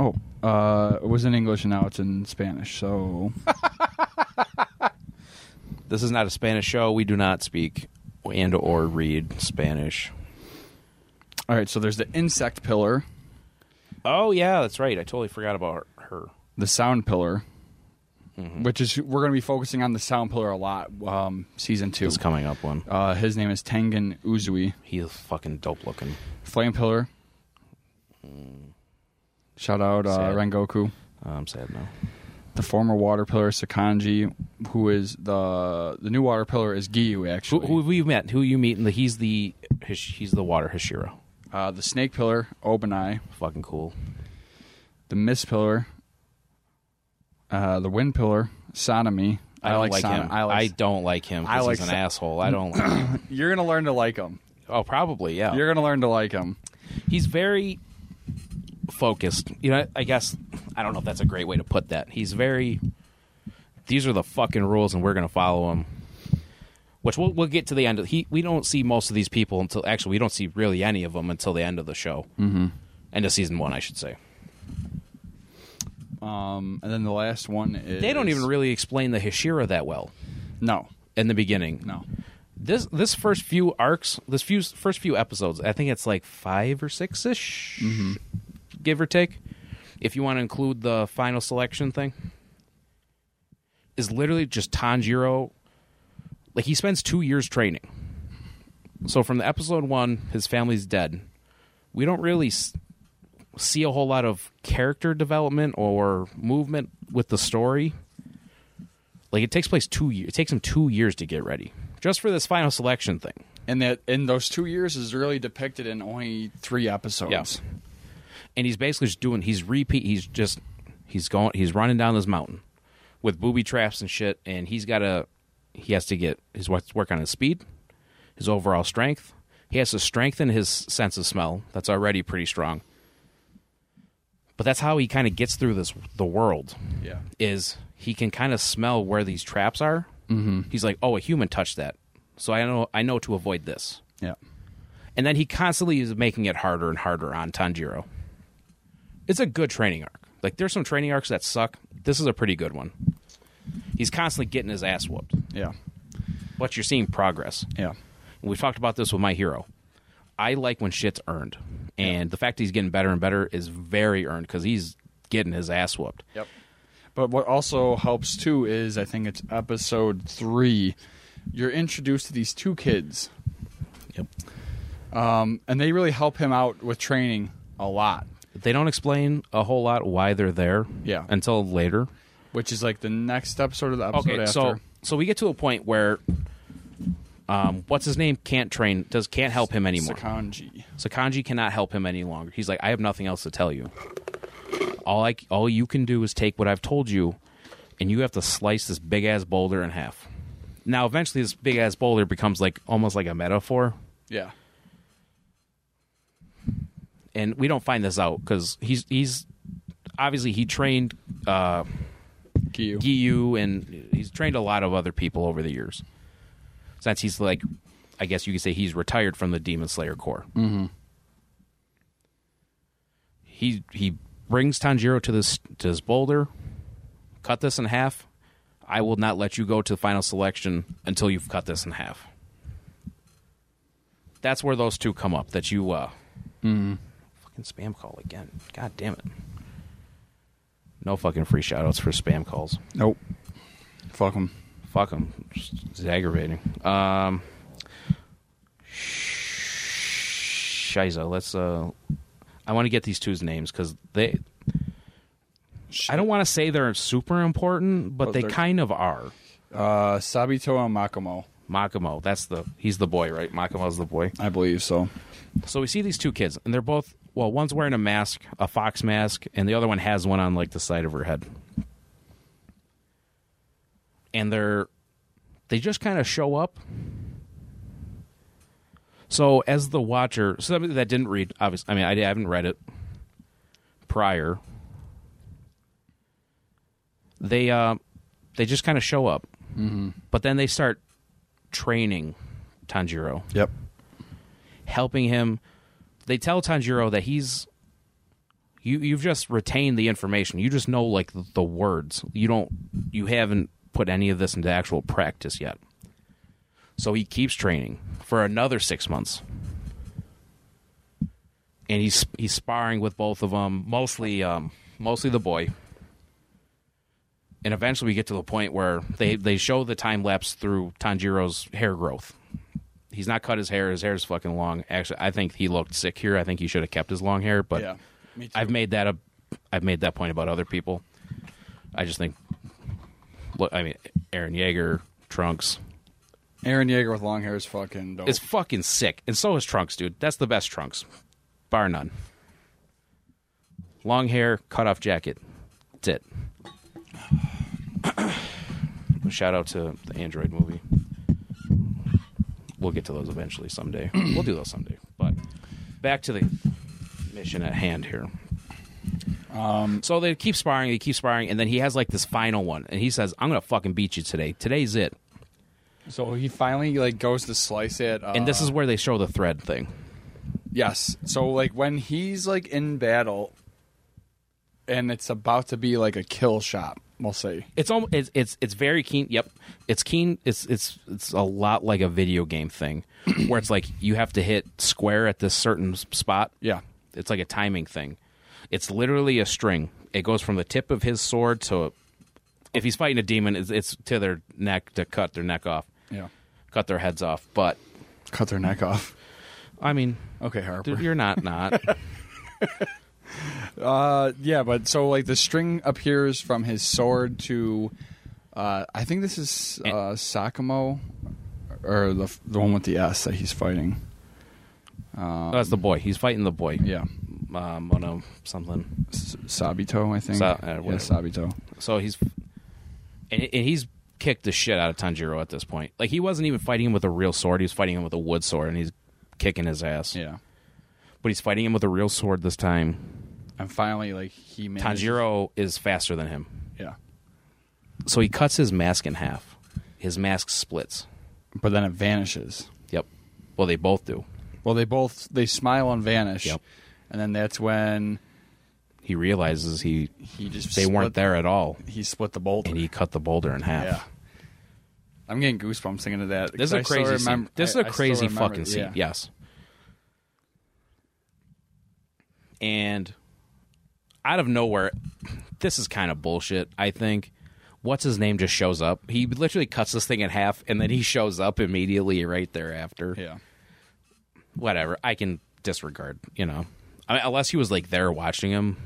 Oh, uh, it was in English and now it's in Spanish. So This is not a Spanish show. We do not speak and or read Spanish. all right. So there's the insect pillar, Oh yeah, that's right. I totally forgot about her. the sound pillar, which is we're going to be focusing on the Sound Pillar a lot. Um, season two. This coming up one. Uh, his name is Tengen Uzui. He's is fucking dope looking. Flame Pillar. Shout out uh, Sad. Rengoku. Uh, I'm sad now. The former Water Pillar Sakonji, who is the the new Water Pillar is Giyu Who, actually. who have you met? Who you meet? And the, he's the Hish- he's the water Hashira. Uh, the Snake Pillar Obanai. Fucking cool. The Mist Pillar. Uh, the Wind Pillar Sanemi. I, don't like, him. I I, like. don't like him I because like he's an Sa- asshole. I don't. like him. You're gonna learn to like him. Oh, probably yeah. You're gonna learn to like him. he's very focused. You know, I guess I don't know if that's a great way to put that. He's very. These are the fucking rules, and we're going to follow them. Which we'll we'll get to the end of. He we don't see most of these people until actually we don't see really any of them until the end of the show. Mm-hmm. End of season one, I should say. Um, and then the last one is They don't even really explain the Hashira that well no in the beginning. no This this first few arcs, this few first few episodes, I think it's like five or six ish, give or take. If you want to include the final selection thing, is literally just Tanjiro. Like he spends two years training. So from the episode one, his family's dead. We don't really s- see a whole lot of character development or movement with the story. Like it takes place two years. It takes him two years to get ready, just for this final selection thing. and that in those two years is really depicted in only three episodes. Yeah. And he's basically just doing. He's repeat. He's just. He's going. He's running down this mountain with booby traps and shit. And he's got to. He has to get his work on his speed, his overall strength. He has to strengthen his sense of smell. That's already pretty strong. But that's how he kind of gets through this the world. Yeah. is he can kind of smell where these traps are. Mm-hmm. He's like, "Oh, a human touched that, so I know I know to avoid this." Yeah. And then he constantly is making it harder and harder on Tanjiro. It's a good training arc. Like there's some training arcs that suck. This is a pretty good one. He's constantly getting his ass whooped, Yeah. but you're seeing progress. Yeah. We've talked about this with my hero. I like when shit's earned, and the fact he's getting better and better is very earned because he's getting his ass whooped. Yep. But what also helps too is I think it's episode three. You're introduced to these two kids, Yep. um, and they really help him out with training a lot. They don't explain a whole lot why they're there. Yeah. Until later. Which is like the next episode of the episode okay, after. so so we get to a point where um, what's his name can't train does can't help him anymore. Sakonji. Sakonji cannot help him any longer. He's like, I have nothing else to tell you. All I all you can do is take what I've told you, and you have to slice this big ass boulder in half. Now, eventually, this big ass boulder becomes like almost like a metaphor, Yeah. And we don't find this out because he's he's obviously he trained uh, Giyu. Giyu, and he's trained a lot of other people over the years. Since he's like, I guess you could say he's retired from the Demon Slayer Corps. Mm-hmm. He he brings Tanjiro to this to this boulder. Cut this in half. I will not let you go to the final selection until you've cut this in half. That's where those two come up. That you uh, fucking spam call again. God damn it. No fucking free shoutouts for spam calls. Nope. Fuck them. Fuck them. It's aggravating. Um, Shiza, let's. Uh, I want to get these two's names because they. I don't want to say they're super important, but they they're- kind of are. Uh, Sabito and Makomo. Makamo, that's the he's the boy, right? Makamo's the boy. I believe so. So we see these two kids, and they're both well. One's wearing a mask, a fox mask, and the other one has one on like the side of her head. And they're they just kind of show up. So as the watcher, somebody that didn't read, obviously, I mean, I haven't read it prior. They uh, they just kind of show up, mm-hmm. but then they start training Tanjiro Yep. helping him. They tell Tanjiro that he's you you've just retained the information. You just know like the, the words. You don't you haven't put any of this into actual practice yet. So he keeps training for another 6 months. And he's he's sparring with both of them, mostly um mostly the boy. and eventually we get to the point where they they show the time lapse through Tanjiro's hair growth. He's not cut his hair; his hair is fucking long. Actually, I think he looked sick here. I think he should have kept his long hair, but yeah. I've made that a, I've made that point about other people. I just think, look, I mean, Eren Yeager, Trunks, Eren Yeager with long hair is fucking dope. is fucking sick, and so is Trunks, dude. That's the best Trunks, bar none. Long hair, cut off jacket. That's it. Shout out to the Android movie. We'll get to those eventually someday. we'll do those someday. But back to the mission at hand here. Um, so they keep sparring, they keep sparring, and then he has like this final one, and he says, "I'm gonna fucking beat you today. Today's it." so he finally like goes to slice it, uh, And this is where they show the thread thing. yes. So like when he's like in battle, and it's about to be like a kill shot, we'll see. It's almost it's it's it's very keen. Yep, it's keen. It's it's it's a lot like a video game thing, where it's like you have to hit square at this certain s- spot. Yeah, It's like a timing thing. It's literally a string. It goes from the tip of his sword to, if he's fighting a demon, it's, it's to their neck to cut their neck off, yeah. cut their heads off. But Cut their neck off. I mean, Okay, Harper. you're not not. Uh, yeah, but so like the string appears from his sword to, uh, I think this is uh, Sakamo, or the the one with the S that he's fighting. That's the boy. He's fighting the boy. Yeah, Mono something. S- Sabito, I think. Sa- uh, yeah. Sabito. So he's and, and he's kicked the shit out of Tanjiro at this point. Like he wasn't even fighting him with a real sword; he was fighting him with a wood sword, and he's kicking his ass. Yeah, But he's fighting him with a real sword this time. And finally, like he manages- Tanjiro is faster than him, Yeah, so he cuts his mask in half. His mask splits. but then it vanishes. Yep. Well, they both do. Well, they both they smile and vanish. Yep. And then that's when He realizes he he just they split, weren't there at all, He split the boulder. and he cut the boulder in half. yeah. I'm getting goosebumps thinking of that. This is a still crazy scene. This is a crazy fucking scene. Yes. And out of nowhere, this is kind of bullshit. I think. What's his name just shows up. He literally cuts this thing in half, and then he shows up immediately right thereafter. Yeah. Whatever. I can disregard. You know, I mean, unless he was like there watching him,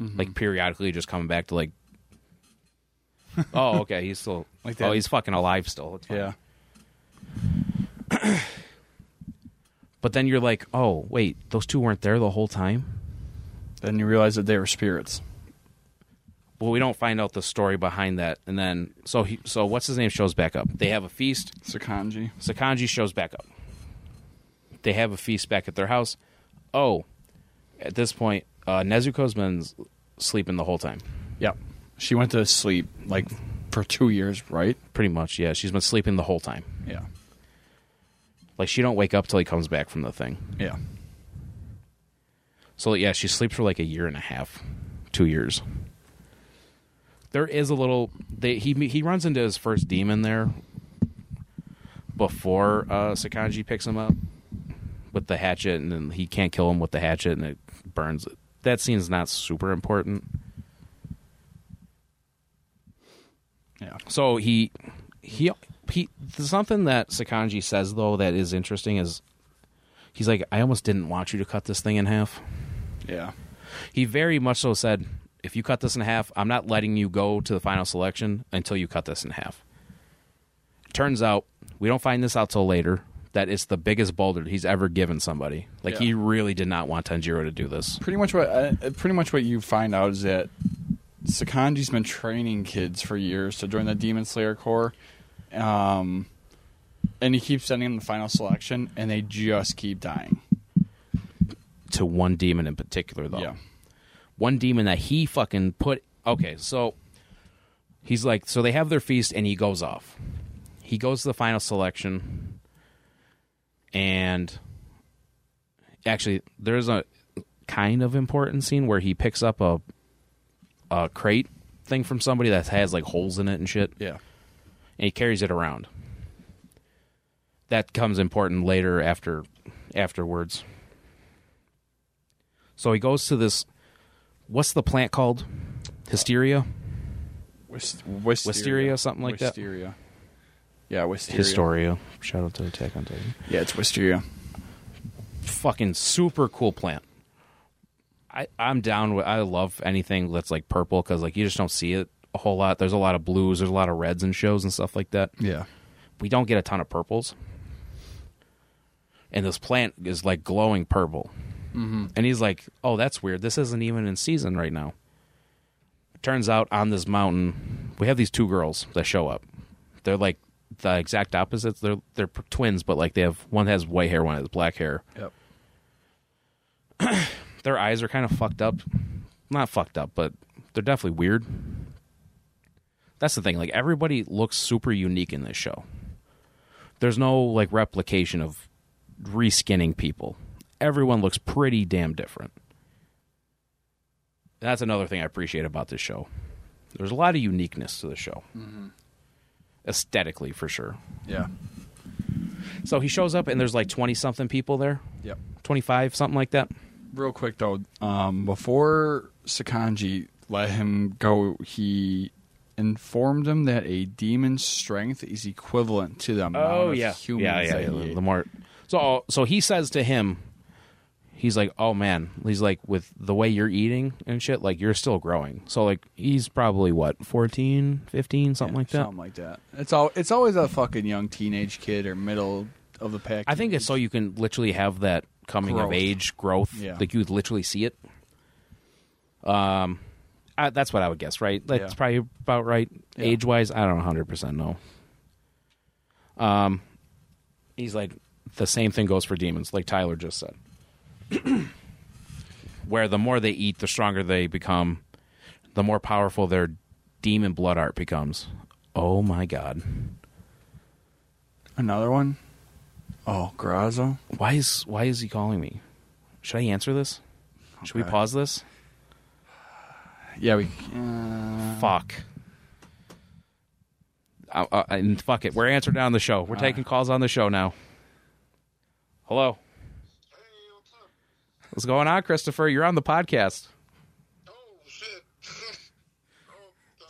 Mm-hmm. like periodically just coming back to like. oh, okay. He's still Like Oh, he's fucking alive still. Yeah. But then you're like, oh wait, those two weren't there the whole time. Then you realize that they were spirits. Well, we don't find out the story behind that, and then so he, so what's his name shows back up. They have a feast. Sakonji. Sakonji shows back up. They have a feast back at their house. Oh, at this point, uh, Nezuko's been sleeping the whole time. Yep. She went to sleep like for two years, right? Pretty much, yeah. She's been sleeping the whole time. Yeah. Like she don't wake up till he comes back from the thing. Yeah. So yeah, she sleeps for like a year and a half, two years. There is a little. They, he he runs into his first demon there before uh, Sakonji picks him up with the hatchet, and then he can't kill him with the hatchet, and it burns. That scene's not super important. Yeah. So he he he something that Sakonji says though that is interesting is he's like I almost didn't want you to cut this thing in half. Yeah. He very much so said, if you cut this in half, I'm not letting you go to the final selection until you cut this in half. Turns out, we don't find this out till later, that it's the biggest boulder he's ever given somebody. Like, Yeah. he really did not want Tanjiro to do this. Pretty much what uh, pretty much what you find out is that Sakonji's been training kids for years to join the Demon Slayer Corps. Um and he keeps sending them the final selection and they just keep dying. To one demon in particular, though. Yeah. One demon that he fucking put. Okay, so he's like, so they have their feast and he goes off. He goes to the final selection and actually there's a kind of important scene where he picks up a a crate thing from somebody that has like holes in it and shit Yeah. and he carries it around that comes important later after afterwards so he goes to this what's the plant called hysteria Wis- wisteria. Wisteria, something like that? wisteria. Yeah, wisteria. Historia. Shout out to Attack on Titan. Yeah, it's wisteria. Fucking super cool plant. I I'm down with. I love anything that's like purple because like you just don't see it a whole lot. There's a lot of blues. There's a lot of reds in shows and stuff like that. Yeah. We don't get a ton of purples. And this plant is like glowing purple. Mm-hmm. And he's like, "Oh, that's weird. This isn't even in season right now." Turns out on this mountain, we have these two girls that show up. They're like the exact opposites. They're they're twins, but like they have one has white hair, one has black hair. Yep. Their eyes are kind of fucked up. Not fucked up, but they're definitely weird. That's the thing. Like everybody looks super unique in this show. There's no like replication of reskinning people. Everyone looks pretty damn different. That's another thing I appreciate about this show. There's a lot of uniqueness to the show. Aesthetically, for sure. Yeah. So he shows up and there's like 20 something people there. Yep. 25, something like that. Real quick though, um, before Sakonji let him go, he informed him that a demon's strength is equivalent to the amount of humans Oh, yeah, yeah, yeah. he the more, so so he says to him, he's like, "Oh man," he's like, "With the way you're eating and shit, like you're still growing." So like he's probably what 14, 15, something Yeah, like that. Something like that. It's all. It's always a fucking young teenage kid or middle of the pack. I think it's so you can literally have that coming of age growth, Yeah. like you would literally see it. Um, I, that's what I would guess, right? That's Yeah. probably about right Yeah. age wise. I don't hundred percent know. Um, he's like the same thing goes for demons, like Tyler just said. Where the more they eat, the stronger they become, the more powerful their demon blood art becomes. Oh my god! another one. Oh, Grazo. Why is why is he calling me? Should I answer this? Should we Okay. pause this? Yeah, we. Uh, Fuck. Uh, uh, and fuck it. We're answering on the show. We're taking calls on the show now. Hello. What's going on, Christopher? You're on the podcast. Oh shit. oh, uh,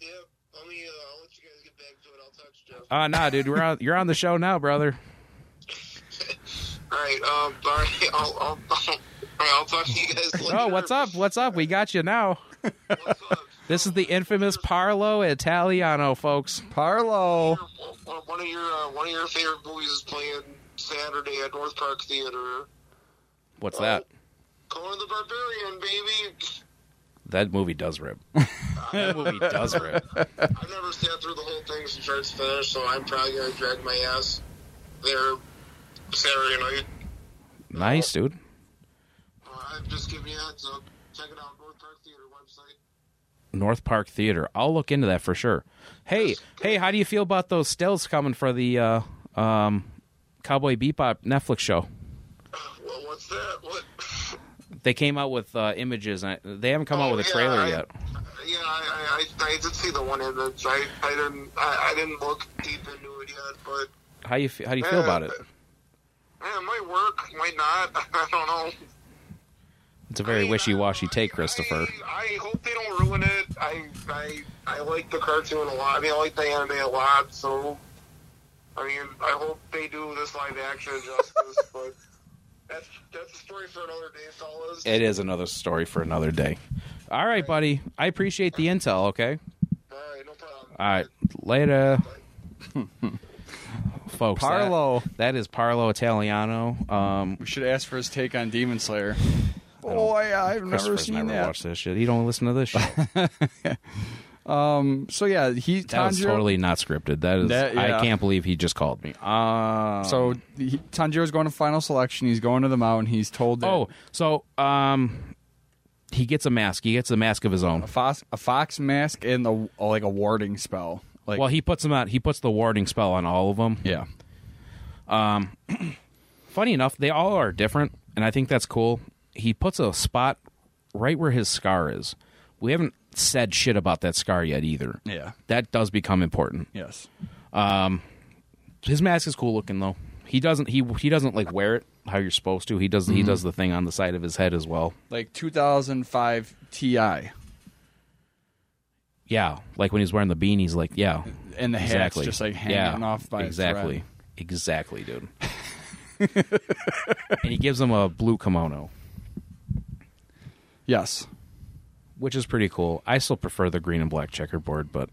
yeah. Let me. Uh, I'll let you guys get back to it. I'll text Jeff. Uh nah, dude. We're on. You're on the show now, brother. All right. Um. All right. I'll. I'll. All right. I'll talk to you guys later. Oh, what's up? What's up? We got you now. What's up? This is the infamous Parlo Italiano, folks. Parlo. One of your uh, one of your favorite movies is playing Saturday at North Park Theater. What's that? Conan the Barbarian, baby. That movie does rip. that movie does rip. I've never sat through the whole thing from start to finish, so I'm probably gonna drag my ass there Saturday night. Nice, dude. Uh, I'm just giving you a heads up. Check it out, North Park Theater website. North Park Theater. I'll look into that for sure. Hey, hey, how do you feel about those stills coming for the uh, um, Cowboy Bebop Netflix show? Well, what's that? What? They came out with uh, images. And they haven't come out Oh, with a yeah, trailer I- yet. Yeah, I, I, I, did see the one image. I, I didn't, I, I didn't look deep into it yet, but How you how do you feel about it? man, it might work, might not. I don't know. It's a very I mean, wishy washy I- take, Christopher. I, I hope they don't ruin it. I, I, I like the cartoon a lot. I mean, I like the anime a lot. So, I mean, I hope they do this live action justice. but that's that's a story for another day, fellas. It is another story for another day. All right, buddy. I appreciate the intel. Okay. All right, no problem. All right. Later, folks. that- Parlo. that is Parlo Italiano. Um, We should ask for his take on Demon Slayer. Boy, I've never Christopher's seen never that. watched this shit. He don't listen to this shit. So yeah, he That was totally not scripted. That is. That- yeah. I can't believe he just called me. Um, So he, Tanjiro's going to final selection. He's going to the mountain. He's told that oh, so um, he gets a mask. He gets a mask of his own. a fox, a fox mask and the like a warding spell. Like Well, he puts them out. He puts the warding spell on all of them. yeah, Um, Funny enough, they all are different, and I think that's cool. He puts a spot right where his scar is. We haven't said shit about that scar yet either. yeah, That does become important. yes. Um, his mask is cool looking though. He doesn't he he doesn't like wear it how you're supposed to. He does he does the thing on the side of his head as well. Like 2005 Ti. Yeah, like when he's wearing the beanies, like yeah, And the hat's exactly. just like hanging yeah, off by a exactly, exactly, dude. and he gives him a blue kimono, Yes. Which is pretty cool. I still prefer the green and black checkerboard, but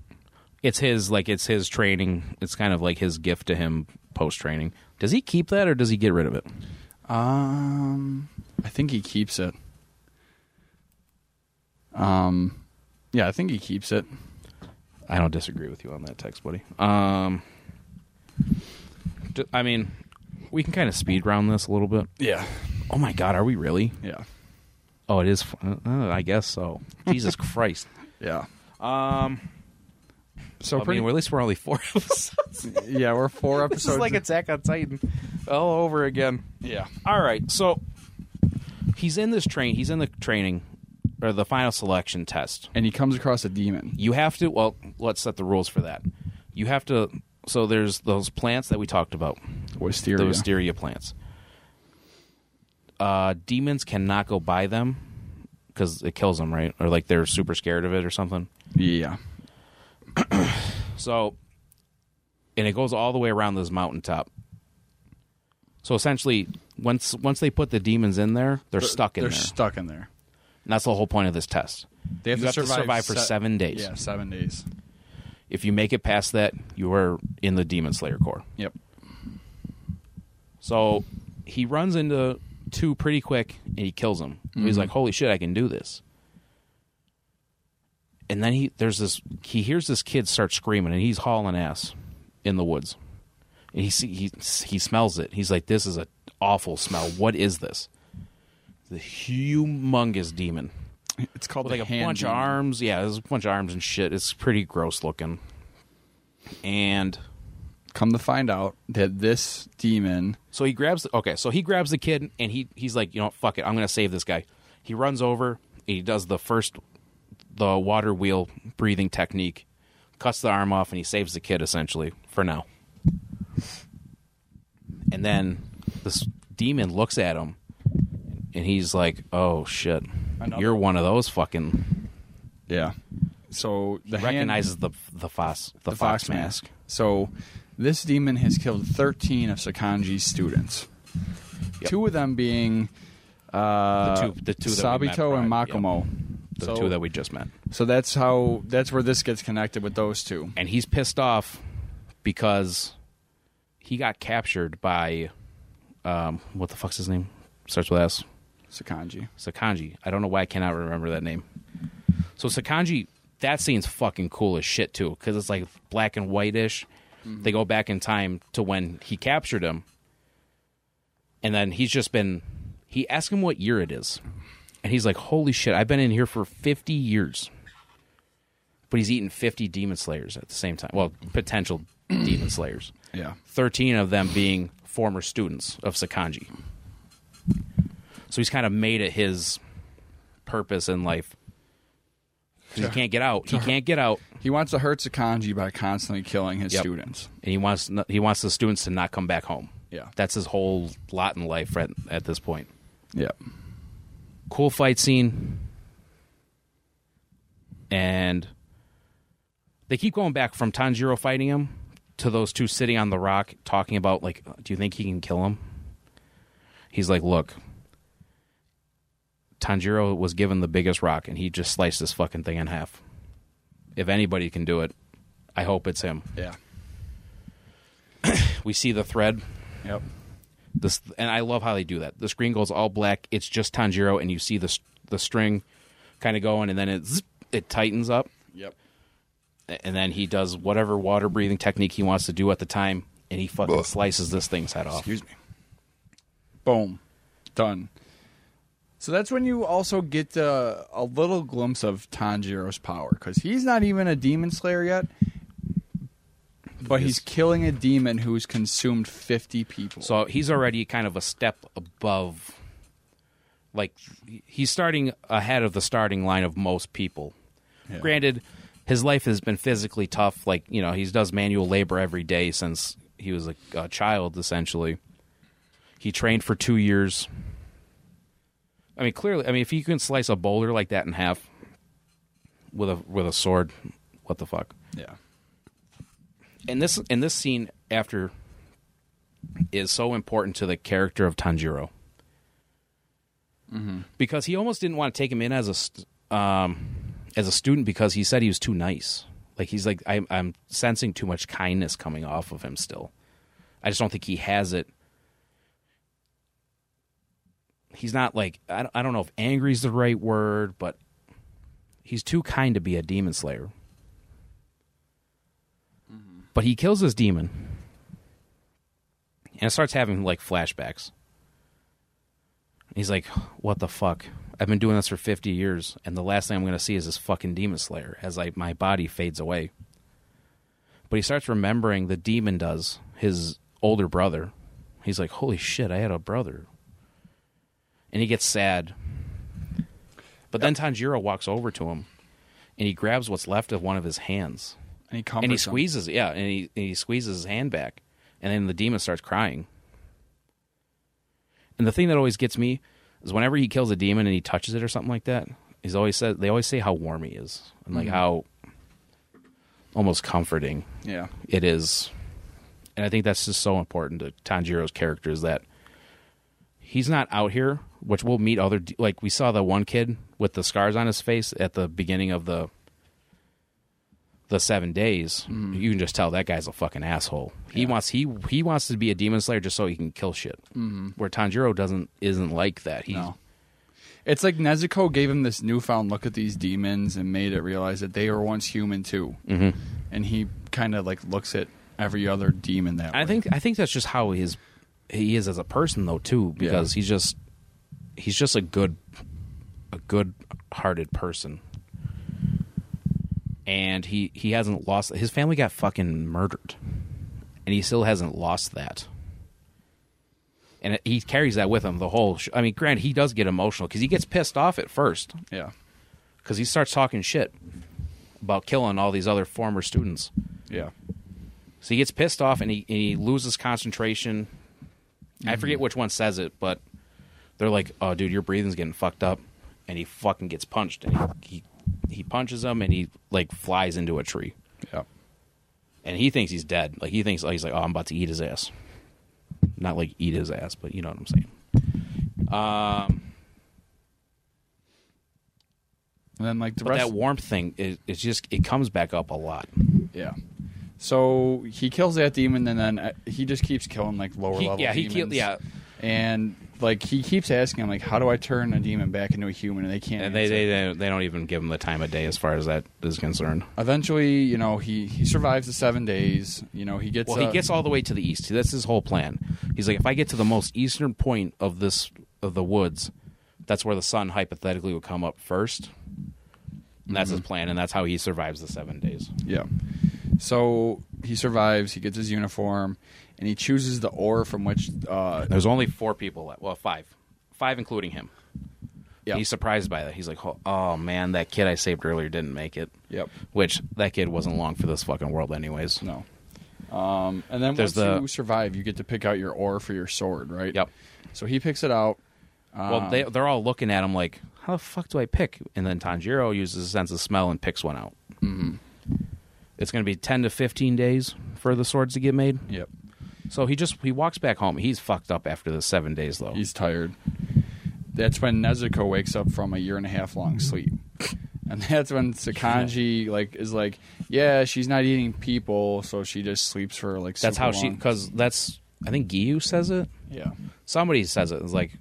it's his like it's his training. It's kind of like his gift to him post training. Does he keep that or does he get rid of it? Um, I think he keeps it. Um, yeah, I think he keeps it. I don't disagree with you on that text, buddy. Um, I mean, we can kind of speed round this a little bit. Yeah. Oh my god, are we really? Yeah. Oh, it is. Uh, I guess so. Jesus Christ. Yeah. Um, So I pretty. mean, well, at least we're only four episodes. yeah, we're four episodes. this is like Attack on Titan all over again. yeah. All right, so he's in this train. He's in the training or the final selection test. And he comes across a demon. You have to. Well, let's set the rules for that. You have to. So there's those plants that we talked about. Wisteria. the wisteria plants. Uh, demons cannot go by them because it kills them, right? Or like they're super scared of it or something. Yeah. So, and it goes all the way around this mountaintop. So essentially, once once they put the demons in there, they're, stuck in there. They're there. stuck in there. and that's the whole point of this test. They have, You to, have to survive survive for se- seven days. Yeah, seven days. If you make it past that, you are in the Demon Slayer Corps. Yep. So he runs into two pretty quick and he kills them. He's mm-hmm. like, "Holy shit, I can do this!" And then he there's this he hears this kid start screaming and he's hauling ass in the woods. And he see, he he smells it. He's like, "This is a awful smell. What is this?" The humongous demon It's called like a bunch demon. of arms. Yeah, there's a bunch of arms and shit. It's pretty gross looking. And Come to find out that this demon. So he grabs. Okay, so he grabs the kid and he he's like, you know, fuck it, I'm gonna save this guy. He runs over. And he does the first, the water wheel breathing technique, cuts the arm off, and he saves the kid essentially for now. And then this demon looks at him, and he's like, "Oh shit, Another you're one of those fucking." Yeah. So the hand- recognizes the the fox the, the fox, fox mask. mask. So this demon has killed 13 of Sakonji's students. Yep. Two of them being uh, The two- the two that we met Sabito and Makomo. The so, two that we just met. so that's how that's where this gets connected with those two. and he's pissed off because he got captured by um, what the fuck's his name? Starts with S. Sakonji. Sakonji. I don't know why I cannot remember that name. So Sakonji, that scene's fucking cool as shit too, because it's like black and whitish. They go back in time to when he captured him, and then he's just been. He asked him what year it is, and he's like, "Holy shit! I've been in here for fifty years." But he's eaten fifty demon slayers at the same time. Well, potential demon slayers. Yeah. 13 of them being former students of Sakonji. So he's kind of made it his purpose in life. 'Cause he can't get out. He can't get out, He wants to hurt Sakonji by constantly killing his Yep. students. and he wants he wants the students to not come back home. Yeah. That's his whole lot in life right at this point. Yeah. Cool fight scene, and they keep going back from Tanjiro fighting him to those two sitting on the rock talking about like, do you think he can kill him? He's like, look, Tanjiro was given the biggest rock, and he just sliced this fucking thing in half. If anybody can do it, I hope it's him. Yeah. We see the thread Yep. this and I love how they do that. The screen goes all black. It's just Tanjiro, and you see the the string kind of going, and then it zip, it tightens up, Yep. and then he does whatever water breathing technique he wants to do at the time, and he fucking slices this thing's head off. Excuse me. Boom. Done. So that's when you also get uh, a little glimpse of Tanjiro's power because he's not even a demon slayer yet, but he's killing a demon who's consumed 50 people. So he's already kind of a step above. Like he's starting ahead of the starting line of most people. Yeah. Granted, his life has been physically tough. Like you know, he does manual labor every day since he was a, a child. Essentially, he trained for two years. I mean, clearly, I mean, if you can slice a boulder like that in half with a with a sword, what the fuck? Yeah. And this and this scene after is so important to the character of Tanjiro because he almost didn't want to take him in as a um, as a student because he said he was too nice. Like he's like I'm, I'm sensing too much kindness coming off of him still. I just don't think he has it. He's not like I don't, I don't know if angry is the right word, but he's too kind to be a demon slayer. Mm-hmm. But he kills this demon and starts having like flashbacks. He's like, "What the fuck? I've been doing this for fifty years, and the last thing I'm going to see is this fucking demon slayer as like my body fades away." But he starts remembering the demon does his older brother. He's like, "Holy shit, I had a brother," and he gets sad. But then Tanjiro walks over to him, and he grabs what's left of one of his hands, And he and he squeezes, yeah, and he and he squeezes his hand back, and then the demon starts crying. And the thing that always gets me is whenever he kills a demon and he touches it or something like that, he's always said they always say how warm he is and like mm-hmm. how almost comforting Yeah. it is. And I think that's just so important to Tanjiro's character is that he's not out here, which we'll meet other like we saw the one kid with the scars on his face at the beginning of the the seven days. You can just tell that guy's a fucking asshole. He wants he he wants to be a demon slayer just so he can kill shit. Mm-hmm. Where Tanjiro doesn't isn't like that. He No. It's like Nezuko gave him this newfound look at these demons and made it realize that they were once human too. Mm-hmm. And he kind of like looks at every other demon that I way. think I think that's just how his he is as a person though too because he's just he's just a good a good hearted person. And he he hasn't lost his family got fucking murdered. And he still hasn't lost that. And he carries that with him the whole sh- I mean grant he does get emotional cuz he gets pissed off at first Yeah. cuz he starts talking shit about killing all these other former students. Yeah. So he gets pissed off and he, and he loses concentration. I forget which one says it, but they're like, "Oh, dude, your breathing's getting fucked up," and he fucking gets punched. And he he, he punches him and he like flies into a tree. Yeah. And he thinks he's dead. Like he thinks he's like, "Oh, I'm about to eat his ass." Not like eat his ass, but you know what I'm saying. Um, And then like the but rest that warmth thing, it, it's just it comes back up a lot. Yeah. So he kills that demon, and then uh, he just keeps killing like lower He- level. yeah, he demons. killed. Yeah, and like he keeps asking him like, "How do I turn a demon back into a human?" And they can't. and they, answer. they they they don't even give him the time of day as far as that is concerned. Eventually, you know, he he survives the seven days. You know, he gets. Well, he uh, gets all the way to the east. That's his whole plan. He's like, if I get to the most eastern point of this of the woods, that's where the sun hypothetically would come up first. And that's his plan, and that's how he survives the seven days. Yeah. So he survives. He gets his uniform, and he chooses the ore from which. Uh, There's only four people left. Well, five, five including him. yeah. He's surprised by that. He's like, oh, oh man, that kid I saved earlier didn't make it. Yep. Which that kid wasn't long for this fucking world, anyways. No. Um, and then There's once the- you survive, you get to pick out your ore for your sword, right? Yep. So he picks it out. Well, they they're all looking at him like, how the fuck do I pick? And then Tanjiro uses his sense of smell and picks one out. Mm-hmm. It's going to be ten to fifteen days for the swords to get made. Yep. So he just he walks back home. He's fucked up after the seven days though. He's tired. That's when Nezuko wakes up from a year and a half long sleep. And that's when Sakonji like is like, yeah, she's not eating people, so she just sleeps for like. that's how she because that's I think Giyu says it. Yeah, Somebody says it. It's like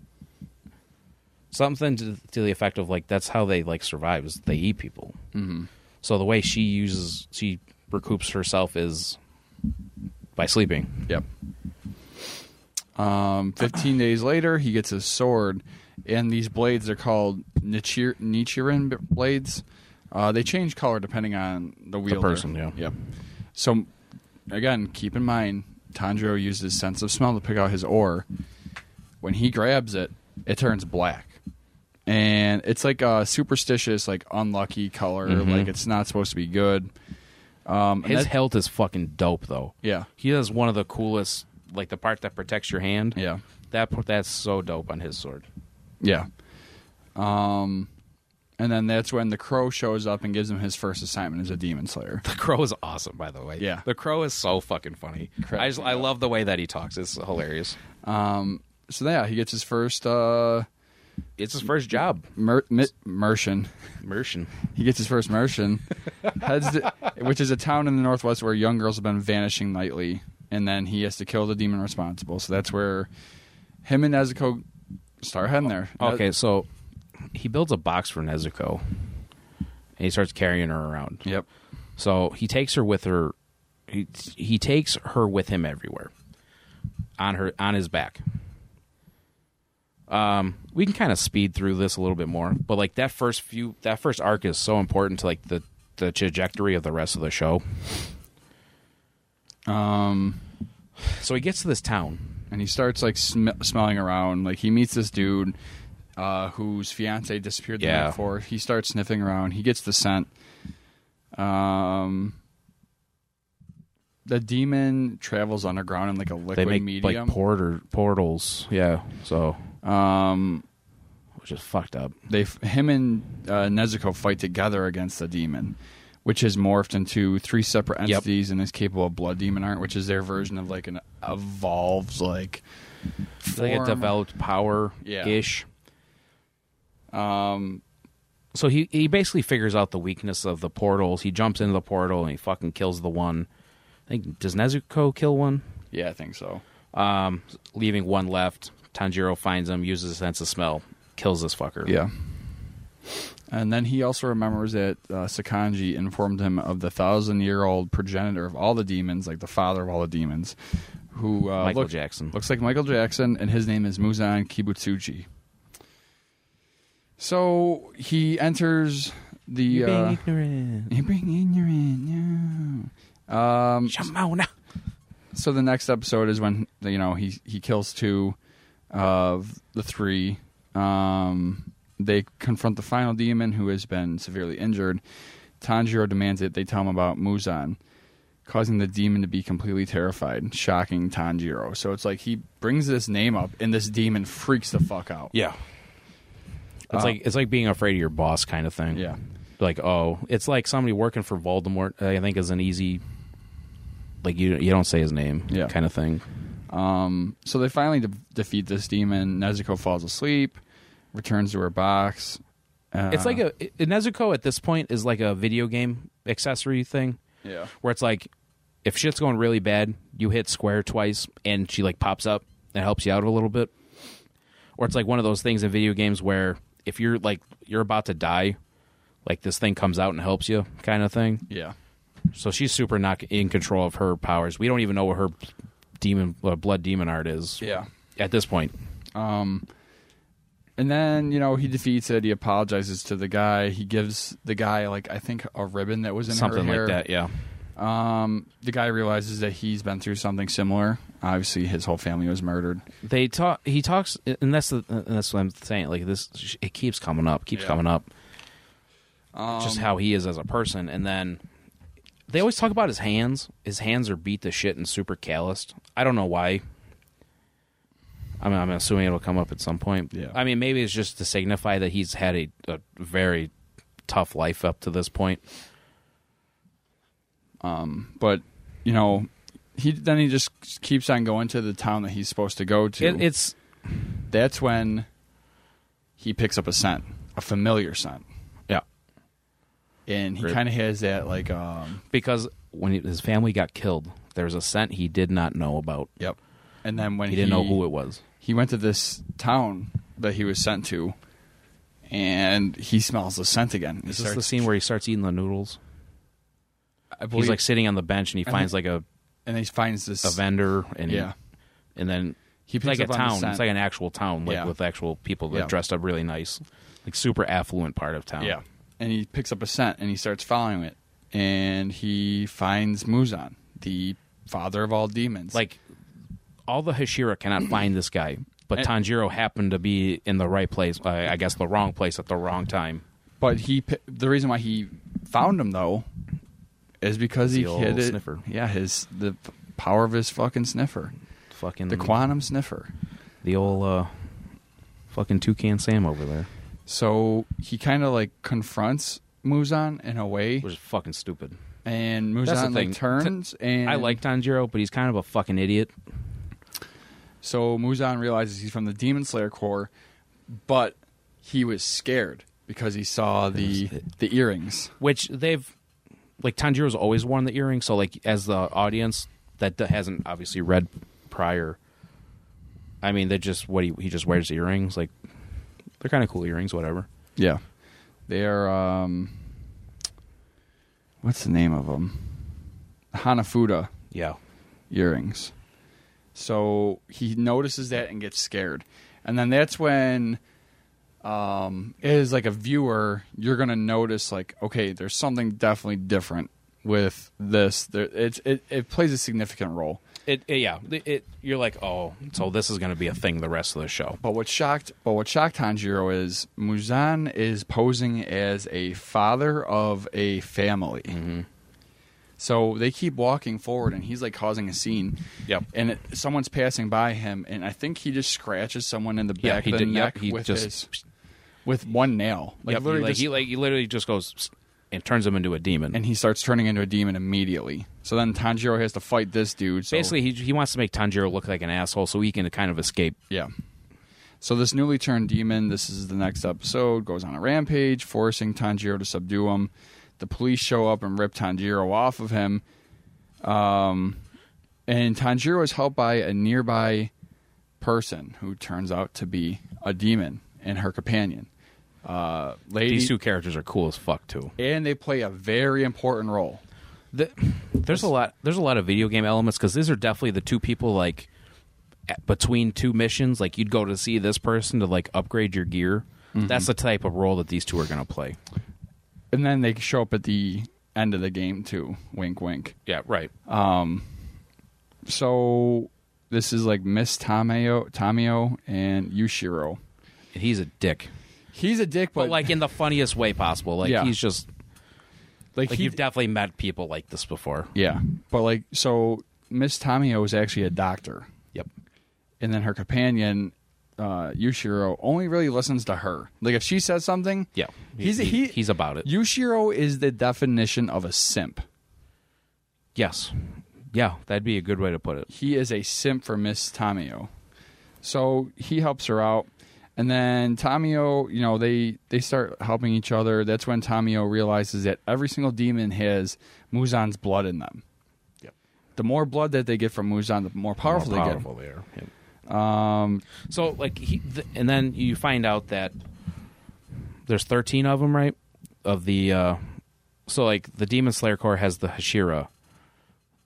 something to, to the effect of like that's how they like survive is they eat people. Mm-hmm. So the way she uses she recoups herself is by sleeping. yep. Um, fifteen days later, he gets his sword, and these blades are called Nichir- Nichirin blades. Uh, they change color depending on the wielder. The person, yeah. Yep. So, again, keep in mind, Tanjiro used his sense of smell to pick out his ore. When he grabs it, it turns black. And it's like a superstitious, like unlucky color. Like it's not supposed to be good. Um, His that- hilt is fucking dope though. yeah, He has one of the coolest like the part that protects your hand. yeah, That that's so dope on his sword. yeah. Um, And then that's when the crow shows up and gives him his first assignment as a demon slayer. The crow is awesome, by the way. Yeah. the crow is so fucking funny. I just, I love the way that he talks. It's hilarious. Um, so yeah, he gets his first uh, It's his first job. mer- mi- Mercian. Immersion. He gets his first Mercian, heads to, which is a town in the northwest where young girls have been vanishing nightly, and then he has to kill the demon responsible. So that's where him and Nezuko start heading there. Okay, so he builds a box for Nezuko, and he starts carrying her around. Yep. So he takes her with her. He he takes her with him everywhere, on her on his back. Um, we can kind of speed through this a little bit more, but like that first few, that first arc is so important to like the the trajectory of the rest of the show. Um, So he gets to this town. and he starts like sm- smelling around. Like he meets this dude uh, whose fiance disappeared the Yeah. night before. He starts sniffing around. He gets the scent. Um, the demon travels underground in like a liquid They make medium. like porter portals. Yeah. So um, which is fucked up. they him and uh, Nezuko fight together against the demon, which has morphed into three separate Yep. entities and is capable of blood demon art, which is their version of like an evolved like like a developed power Yeah. ish. Um, So he he basically figures out the weakness of the portals. He jumps into the portal and he fucking kills the one. I think does Nezuko kill one? yeah, I think so. Um, leaving one left. Tanjiro finds him, uses his sense of smell, kills this fucker. Yeah. And then he also remembers that uh, Sakonji informed him of the thousand-year-old progenitor of all the demons, like the father of all the demons, who uh, Michael look- Jackson. looks like Michael Jackson, and his name is Muzan Kibutsuji. So he enters the. You're uh, ignorant. You're being ignorant. No. Um, Shamona. so the next episode is when you know he he kills two of the three. Um, they confront the final demon who has been severely injured. Tanjiro demands that they tell him about Muzan, causing the demon to be completely terrified, shocking Tanjiro. So it's like he brings this name up, and this demon freaks the fuck out. Yeah. It's Uh, like it's like being afraid of your boss kind of thing. Yeah. Like oh, it's like somebody working for Voldemort. I think is an easy. Like you you don't say his name. Yeah. Kind of thing. Um, so they finally de- defeat this demon. Nezuko falls asleep, returns to her box. Uh, It's like a Nezuko at this point is like a video game accessory thing yeah. where it's like if shit's going really bad, you hit square twice and she like pops up and helps you out a little bit. Or it's like one of those things in video games where if you're like you're about to die, like this thing comes out and helps you kind of thing. Yeah. So she's super not in control of her powers. We don't even know what her demon uh, blood demon art is Yeah. at this point. Um, and then you know he defeats it. He apologizes to the guy. He gives the guy like I think a ribbon that was in Something like that, yeah. Um, the guy realizes that he's been through something similar. Obviously, his whole family was murdered. They talk. He talks, and that's the, and that's what I'm saying. Like this, it keeps coming up, keeps Yeah. coming up. Um, just how he is as a person, and then they always talk about his hands. His hands are beat to shit and super calloused. I don't know why. I'm, I'm assuming it'll come up at some point. Yeah. I mean, maybe it's just to signify that he's had a, a very tough life up to this point. Um, but you know, he then he just keeps on going to the town that he's supposed to go to. It, it's That's when he picks up a scent, a familiar scent, and he kind of has that like um because when he, his family got killed, there was a scent he did not know about. yep. And then when He didn't know who it was. he went to this town that he was sent to, and he smells the scent again. He Is this the scene where he starts eating the noodles? I believe, He's like sitting on the bench and he I finds think- like a, and he finds this a vendor and Yeah, and then he it's picks like a up on the town. scent. It's like an actual town, like Yeah. with actual people that Yeah. dressed up really nice, like super affluent part of town. Yeah. And he picks up a scent and he starts following it. And he finds Muzan, the father of all demons. like all the Hashira cannot find this guy, but And- Tanjiro happened to be in the right place. I I guess the wrong place at the wrong time. but he the reason why he found him though is because he The old hit it. sniffer. Yeah, his the power of his fucking sniffer. Fucking The quantum sniffer. the old uh, fucking toucan Sam over there. So he kind of like confronts Muzan in a way, Which is fucking stupid. and That's the Muzan thing. like turns and I like Tanjiro, but he's kind of a fucking idiot. So Muzan realizes he's from the Demon Slayer Corps, but he was scared because he saw the the earrings. Which they've like Tanjiro's always worn the earring, so like as the audience that d- hasn't obviously read prior, I mean, they just what he he just wears earrings. Like they're kind of cool earrings, whatever. Yeah, they are. Um, what's the name of them? Hanafuda Yeah, earrings. So he notices that and gets scared, and then that's when, um, as like a viewer, you're gonna notice like, okay, there's something definitely different with this. There, it's it, it plays a significant role. It, it- yeah. It, you're like, oh, so this is going to be a thing the rest of the show. But what shocked, but what shocked Tanjiro is Muzan is posing as a father of a family. Mm-hmm. So they keep walking forward, and he's like causing a scene. Yep. And it, someone's passing by him, and I think he just scratches someone in the back Yeah, he of the did. neck Yep, with just his with one nail. Like yep, he, like, just- he like he literally just goes and turns him into a demon. and he starts turning into a demon immediately. So then Tanjiro has to fight this dude. So, Basically, he he wants to make Tanjiro look like an asshole so he can kind of escape. Yeah. So this newly turned demon, this is the next episode, goes on a rampage, forcing Tanjiro to subdue him. The police show up and rip Tanjiro off of him. Um, and Tanjiro is helped by a nearby person who turns out to be a demon and her companion. Uh, lady, These two characters are cool as fuck too. and they play a very important role. The, there's a lot. There's a lot of video game elements because these are definitely the two people like at- between two missions. Like you'd go to see this person to like upgrade your gear. That's the type of role that these two are going to play. And then they show up at the end of the game too. Wink, wink. Yeah, right. Um, So this is like Miss Tamayo, Tamayo and Yushiro. He's a dick, He's a dick, but, but like in the funniest way possible. Like Yeah. he's just like, like he, you've definitely met people like this before. yeah, but like so Miss Tamayo is actually a doctor, Yep. and then her companion uh, Yushiro only really listens to her. Like if she says something, Yeah. he's he, he, he's about it. Yushiro is the definition of a simp. yes. Yeah, that'd be a good way to put it. He is a simp for Miss Tamayo. So he helps her out. And then Tamayo, you know, they they start helping each other. That's when Tamayo realizes that every single demon has Muzan's blood in them. Yep. The more blood that they get from Muzan, the more powerful, More they powerful they are. Yep. Um, So like he, th- and then you find out that there's 13 of them, right? Of the uh so like the Demon Slayer Corps has the Hashira.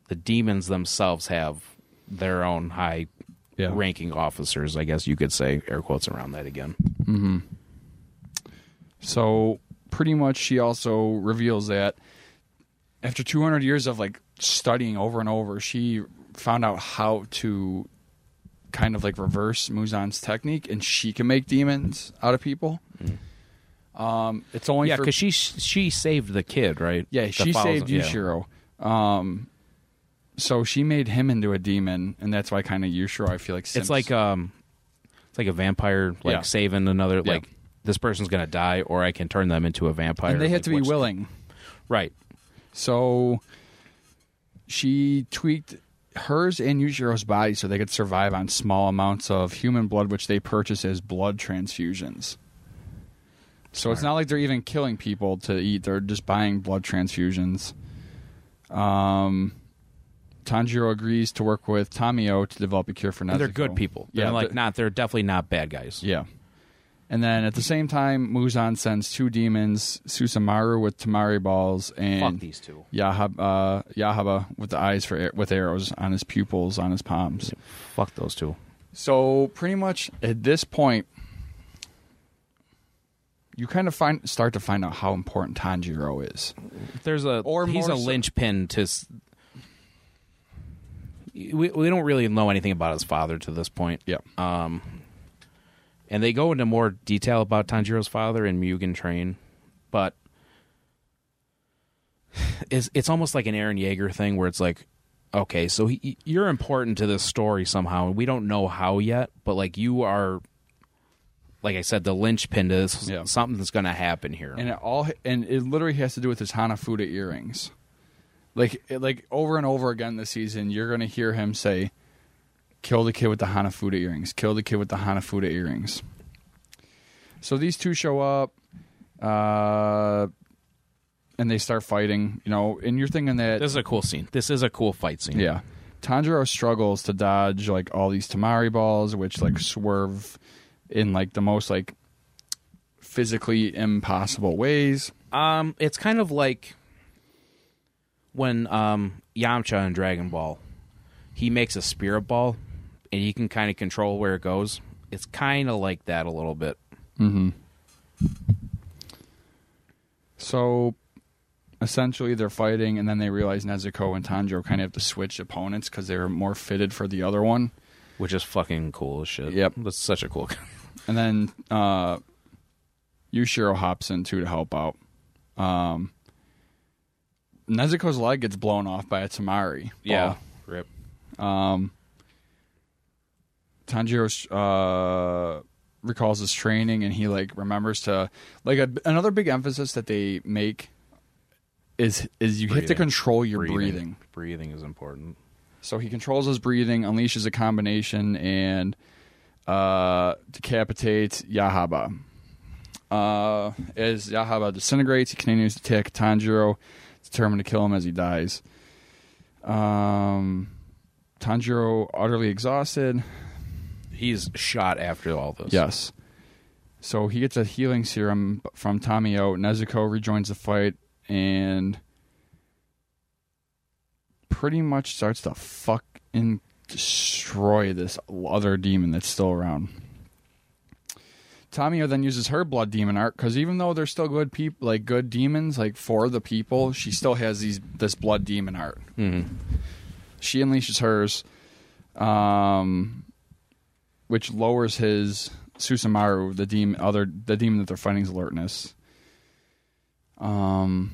The demons themselves have their own high Yeah. ranking officers, I guess you could say, air quotes around that again. so pretty much, she also reveals that after 200 years of like studying over and over, she found out how to kind of like reverse Muzan's technique, and she can make demons out of people. Um, it's only Yeah, for because she she saved the kid, right? Yeah, That she saved him, yeah. Um, so she made him into a demon, and that's why kind of Yushiro. I feel like It's like um, it's like a vampire, like Yeah. saving another. Yeah. Like this person's gonna die, or I can turn them into a vampire. and they have like, to be willing. right? So she tweaked hers and Yushiro's body so they could survive on small amounts of human blood, which they purchase as blood transfusions. So it's not like they're even killing people to eat; they're just buying blood transfusions. Um, Tanjiro agrees to work with Tamayo to develop a cure for Nezuko. And they're good people. They're Yeah, like not. They're definitely not bad guys. Yeah. And then at the same time, Muzan sends two demons, Susamaru with temari balls and Fuck these two. Yahab, uh, Yahaba with the eyes for with arrows on his pupils, on his palms. Fuck those two. So pretty much at this point, you kind of find start to find out how important Tanjiro is. There's a Or he's a so- linchpin to. We we don't really know anything about his father to this point. Yeah. Um, and they go into more detail about Tanjiro's father in Mugen Train, but it's it's almost like an Eren Yeager thing where it's like, okay, so he, you're important to this story somehow, and we don't know how yet, but like you are like I said, the linchpin to this. Yeah. Something's going to happen here. and it all and it literally has to do with his Hanafuda earrings. Like like over and over again this season, you're gonna hear him say, "Kill the kid with the Hanafuda earrings. Kill the kid with the Hanafuda earrings." So these two show up, uh, and they start fighting. You know, and you're thinking that this is a cool scene. This is a cool fight scene. yeah. Tanjiro struggles to dodge like all these temari balls, which like swerve in like the most like physically impossible ways. Um, it's kind of like when um Yamcha in Dragon Ball, he makes a spirit ball, and he can kind of control where it goes. It's kind of like that a little bit. Mm-hmm. So essentially, they're fighting, and then they realize Nezuko and Tanjiro kind of have to switch opponents because they're more fitted for the other one. which is fucking cool as shit. Yep. that's such a cool. And then uh, Yushiro hops in too to help out. Um, Nezuko's leg gets blown off by a temari. yeah, rip. Um, Tanjiro uh, recalls his training, and he like remembers to like a, another big emphasis that they make is is you have to control your breathing. Breathing is important. So he controls his breathing, unleashes a combination, and uh, decapitates Yahaba. Uh, as Yahaba disintegrates, he continues to attack Tanjiro, determined to kill him as he dies. Um, Tanjiro, utterly exhausted. He's shot after all this. Yes. So he gets a healing serum from Tamayo. Nezuko rejoins the fight and pretty much starts to fucking destroy this other demon that's still around. Tamayo then uses her blood demon art because even though they're still good people, like good demons, like for the people, she still has these this blood demon art. Mhm. She unleashes hers, um, which lowers his Susamaru, the demon, other the demon that they're fighting's alertness. Um,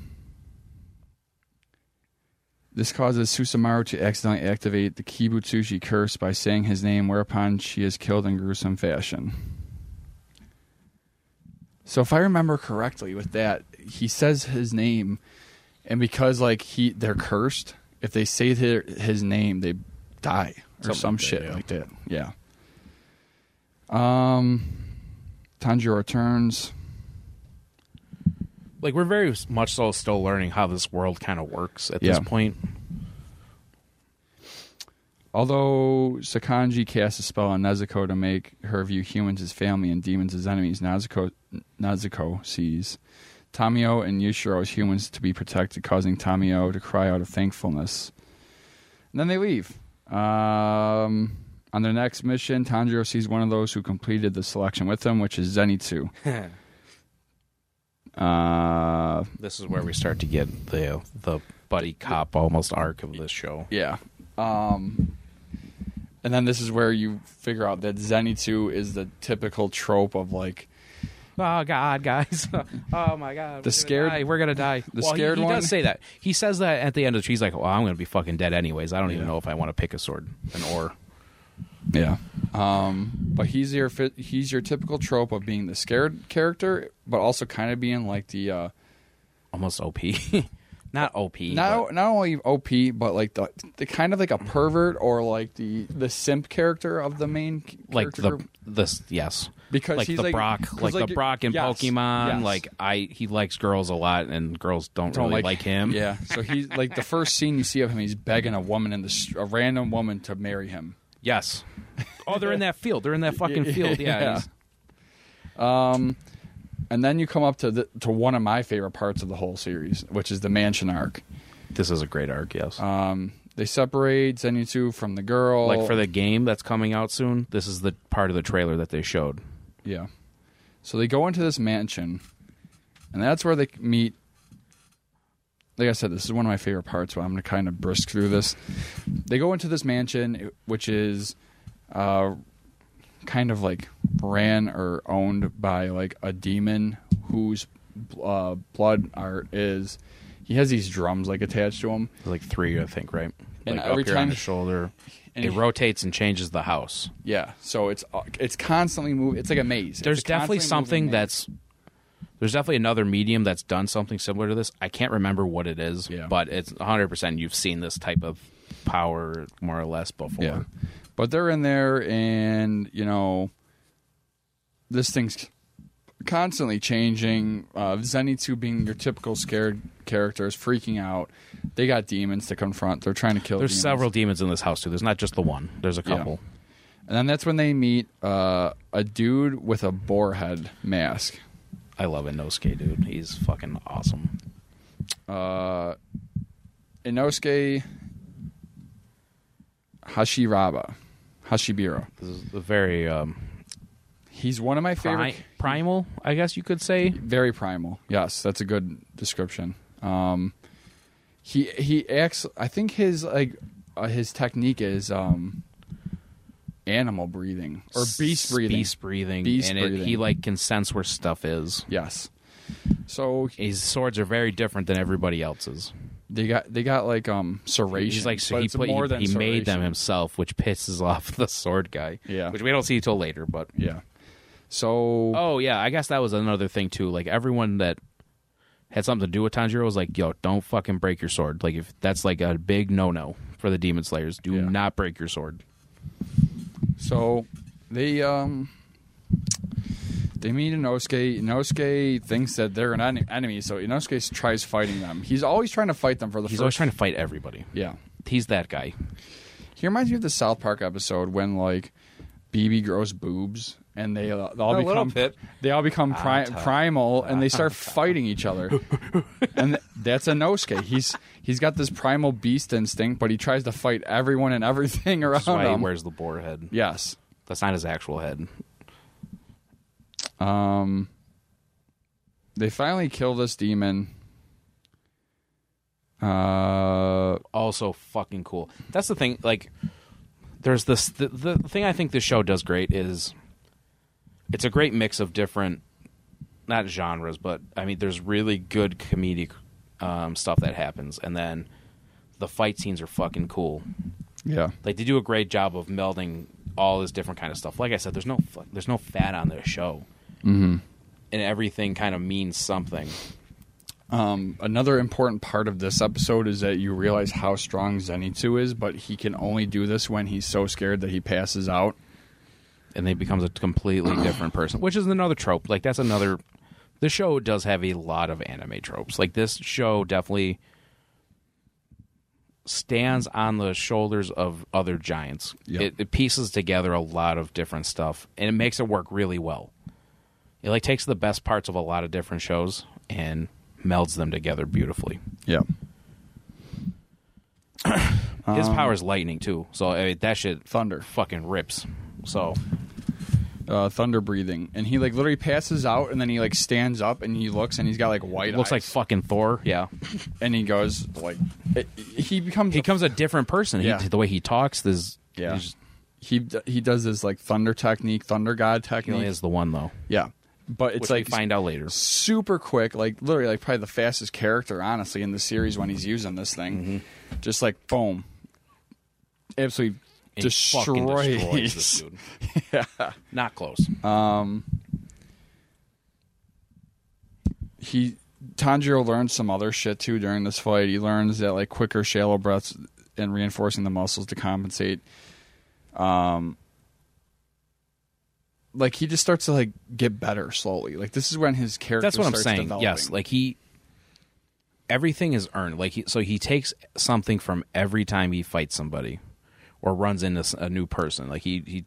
this causes Susamaru to accidentally activate the Kibutsuji curse by saying his name, whereupon she is killed in gruesome fashion. So, if I remember correctly, with that, he says his name, and because like he they're cursed, if they say their, his name, they die or Something some like that, shit yeah. like that. Yeah. Um, Tanjiro returns. Like we're very much so still learning how this world kind of works at Yeah. this point. Although Sakonji casts a spell on Nezuko to make her view humans as family and demons as enemies, Nezuko, Nezuko sees Tamayo and Yushiro as humans to be protected, causing Tamayo to cry out of thankfulness. And then they leave. Um, on their next mission, Tanjiro sees one of those who completed the selection with him, which is Zenitsu. uh, This is where we start to get the the buddy cop almost arc of this show. Yeah. Um, and then this is where you figure out that Zenitsu is the typical trope of like Oh God, guys! oh my God! The we're gonna scared- we're gonna die. the Well, he- scared he, one? does say that. He says that at the end of the. He's like, "Well, I'm gonna be fucking dead anyways. I don't even know if I want to pick a sword, an oar." yeah. Um, but he's your he's your typical trope of being the scared character, but also kind of being like the uh, Almost OP, not OP. not but- not only OP, but like the the kind of like a pervert or like the the simp character of the main like character the this yes because like he's the like, Brock, 'cause, like, the Brock in yes, Pokemon. yes. Like I, he likes girls a lot, and girls don't, don't really like, him. Yeah, so he's like the first scene you see of him, he's begging a woman in the a random woman to marry him. Yes. Oh, they're in that field. They're in that fucking field. Yeah. Yeah. he's- Um, and then you come up to the, to one of my favorite parts of the whole series, which is the mansion arc. This is a great arc. Yes. Um, they separate Zenitsu from the girl. like for the game that's coming out soon. This is the part of the trailer that they showed. yeah. So they go into this mansion, and that's where they meet. Like I said, this is one of my favorite parts. So I'm going to kind of brisk through this. They go into this mansion, which is uh, kind of like ran or owned by like a demon whose uh, blood art is. He has these drums like attached to him. Like three, I think. Right. And like every here on time- the shoulder. and it he- rotates and changes the house. Yeah, so it's uh, it's constantly moving. It's like a maze. There's a definitely something that's there's definitely another medium that's done something similar to this. I can't remember what it is, Yeah. but it's 100% you've seen this type of power more or less before. yeah. But they're in there, and you know, this thing's constantly changing. Uh, Zenitsu being your typical scared characters, freaking out. They got demons to confront. They're trying to kill. Them There's demons. several demons in this house too. There's not just the one. There's a Yeah. couple. and then that's when they meet uh, a dude with a boar head mask. I love Inosuke, dude. He's fucking awesome. uh, Inosuke Hashiraba, Hashibira. This is a very um, He's one of my pri- favorite. primal, I guess you could say. Very primal. Yes, that's a good description. Um, he he acts. I think his like uh, his technique is um, animal breathing or beast breathing. Beast breathing. Beast and it- breathing. he like can sense where stuff is. Yes. So His swords are very different than everybody else's. They got they got like um serration. He's like so he put more he, than he made them himself, which pisses off the sword guy. Yeah. which we don't see till later. But Yeah. So oh yeah, I guess that was another thing too. Like everyone that had something to do with Tanjiro was like, "Yo, don't fucking break your sword." Like if that's like a big no no for the demon slayers. Do Yeah. not break your sword. So they um they meet Inosuke. Inosuke thinks that they're an en- enemy, so Inosuke tries fighting them. He's always trying to fight them for the He's first. always trying to fight everybody. yeah, He's that guy. he reminds me of the South Park episode when like BB grows boobs and they, uh, they all A become bit. they all become pri- primal and they start fighting each other. and th- that's Inosuke. He's he's got this primal beast instinct, but he tries to fight everyone and everything around That's why he him. wears the boar head. yes. That's not his actual head. Um, they finally kill this demon. Uh, also fucking cool. That's the thing. Like, there's this. The, the thing I think this show does great is it's a great mix of different, not genres, but I mean, there's really good comedic um, stuff that happens, and then the fight scenes are fucking cool. yeah, Like they do a great job of melding all this different kind of stuff. Like I said, there's no there's no fat on this show, mm-hmm. and everything kind of means something. Um, another important part of this episode is that you realize how strong Zenitsu is, but he can only do this when he's so scared that he passes out. and he becomes a completely different person, which is another trope. Like that's another. The show does have a lot of anime tropes. Like this show definitely stands on the shoulders of other giants. Yep. It, it pieces together a lot of different stuff, and it makes it work really well. It like takes the best parts of a lot of different shows and melds them together beautifully. Yeah. His power is lightning too, so I mean, that shit Thunder. fucking rips. So Uh, thunder breathing, and he like literally passes out, and then he like stands up, and he looks, and he's got like white. it looks like fucking Thor. Yeah. and he goes like, it, he becomes he a becomes a different person. Yeah. He, the way he talks, this Yeah. he he does this like thunder technique, thunder god he only technique. is the one though. yeah, but it's Which like find out later. super quick, like literally like probably the fastest character honestly in the series when he's using this thing. Mm-hmm. Just like boom, absolutely And destroys. destroys this dude. yeah. Not close. Um, he Tanjiro learns some other shit too during this fight. He learns that like quicker shallow breaths and reinforcing the muscles to compensate. Um, like he just starts to like get better slowly. Like this is when his character. That's what I'm saying. developing. Yes, like he everything is earned. Like he, so he takes something from every time he fights somebody or runs into a new person. Like he he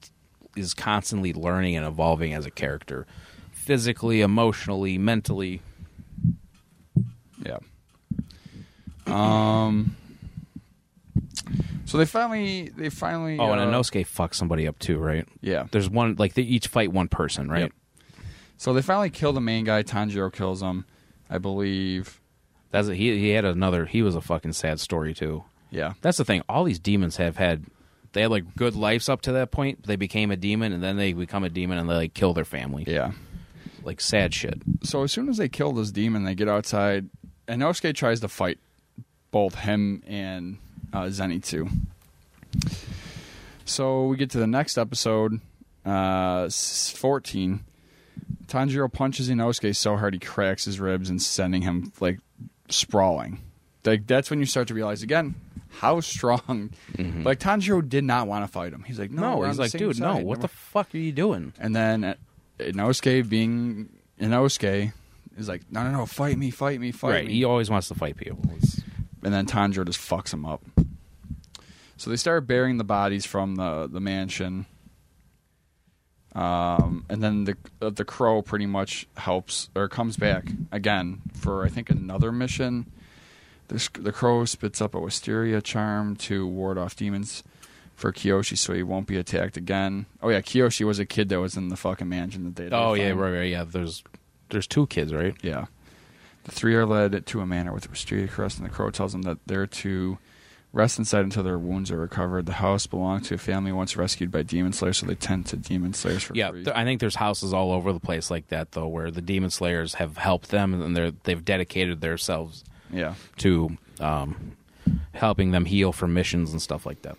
is constantly learning and evolving as a character, physically, emotionally, mentally. Yeah. Um. So they finally, they finally. Oh, and uh, Inosuke fucks somebody up too, right? Yeah. There's one like they each fight one person, right? Yep. So they finally kill the main guy. Tanjiro kills him, I believe. That's he. He had another. He was a fucking sad story too. Yeah. That's the thing. All these demons have had. They had like good lives up to that point. They became a demon, and then they become a demon, and they like kill their family. Yeah. Like sad shit. So as soon as they kill this demon, they get outside, and Inosuke tries to fight both him and uh, Zenitsu. So we get to the next episode, uh, 14. Tanjiro punches Inosuke so hard he cracks his ribs and sending him like sprawling. Like that's when you start to realize again how strong. Like Tanjiro did not want to fight him. He's like, no, No, he's like, dude, no, side. what the fuck are you doing? And then Inosuke being Inosuke is like, no, no, no, fight me, fight me, fight right, me. he always wants to fight people. It's- and then Tanjiro just fucks him up. So they start burying the bodies from the the mansion. Um, and then the uh, the crow pretty much helps or comes back again for I think another mission. The, the crow spits up a wisteria charm to ward off demons for Kiyoshi, so he won't be attacked again. Oh yeah, Kiyoshi was a kid that was in the fucking mansion that they. oh yeah, right, right, yeah. There's there's two kids, right? Yeah. The three are led to a manor with a wisteria crest, and the crow tells them that they're to rest inside until their wounds are recovered. The house belonged to a family once rescued by demon slayers, so they tend to demon slayers for Yeah, free. th- I think there's houses all over the place like that though, where the demon slayers have helped them and they're they've dedicated themselves yeah. to um, helping them heal from missions and stuff like that.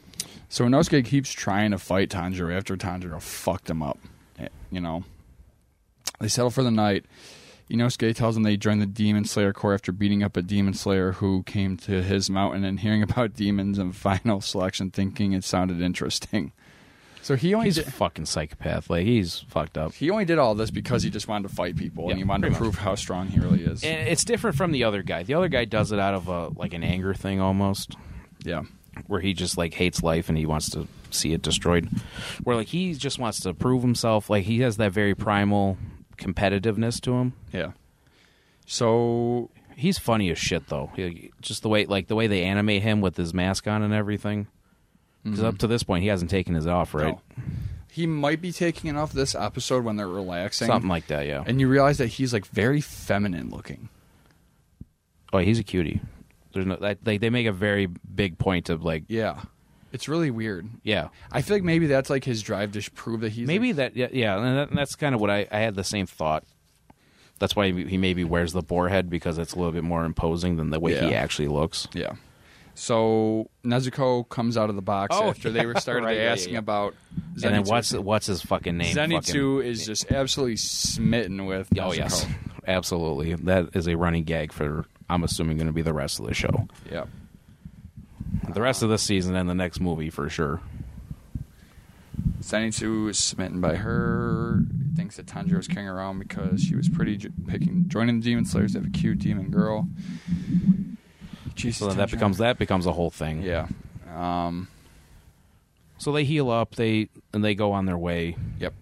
So Inosuke keeps trying to fight Tanjiro after Tanjiro fucked him up. Eh, You know. They settle for the night. Inosuke tells them they joined the Demon Slayer Corps after beating up a Demon Slayer who came to his mountain and hearing about demons and final selection, thinking it sounded interesting. So he only He's did, a fucking psychopath. Like he's fucked up. he only did all this because he just wanted to fight people Yeah, and he wanted to much. prove how strong he really is. And it's different from the other guy. The other guy does it out of a like an anger thing almost, yeah, where he just like hates life and he wants to see it destroyed. Where like he just wants to prove himself. Like he has that very primal competitiveness to him. yeah. So He's funny as shit though. He, just the way like the way they animate him with his mask on and everything. Because up mm-hmm. to this point, he hasn't taken his off, right? No. he might be taking it off this episode when they're relaxing. Something like that, yeah. and you realize that he's like very feminine looking. oh, he's a cutie. There's no like they they make a very big point of like Yeah, it's really weird. yeah I feel like maybe that's like his drive to prove that he's maybe like- that yeah yeah and, that, and that's kind of what I I had the same thought. That's why he maybe wears the boar head because it's a little bit more imposing than the way he actually looks. yeah. So Nezuko comes out of the box Oh, after they were started right, yeah, yeah, asking yeah. about And then what's what's his fucking name? Zenitsu Fucking- is just absolutely smitten with. Oh Nezuko. yes, absolutely. That is a running gag for I'm assuming going to be the rest of the show, Yeah. The rest of this season and the next movie for sure. Zenitsu is smitten by her. Thinks that Tanjiro is carrying around because she was pretty j- picking joining the Demon Slayers. They have a cute demon girl. Jesus, So then that Tanjiro. becomes that becomes a whole thing. yeah. Um, So they heal up, they and they go on their way, yep.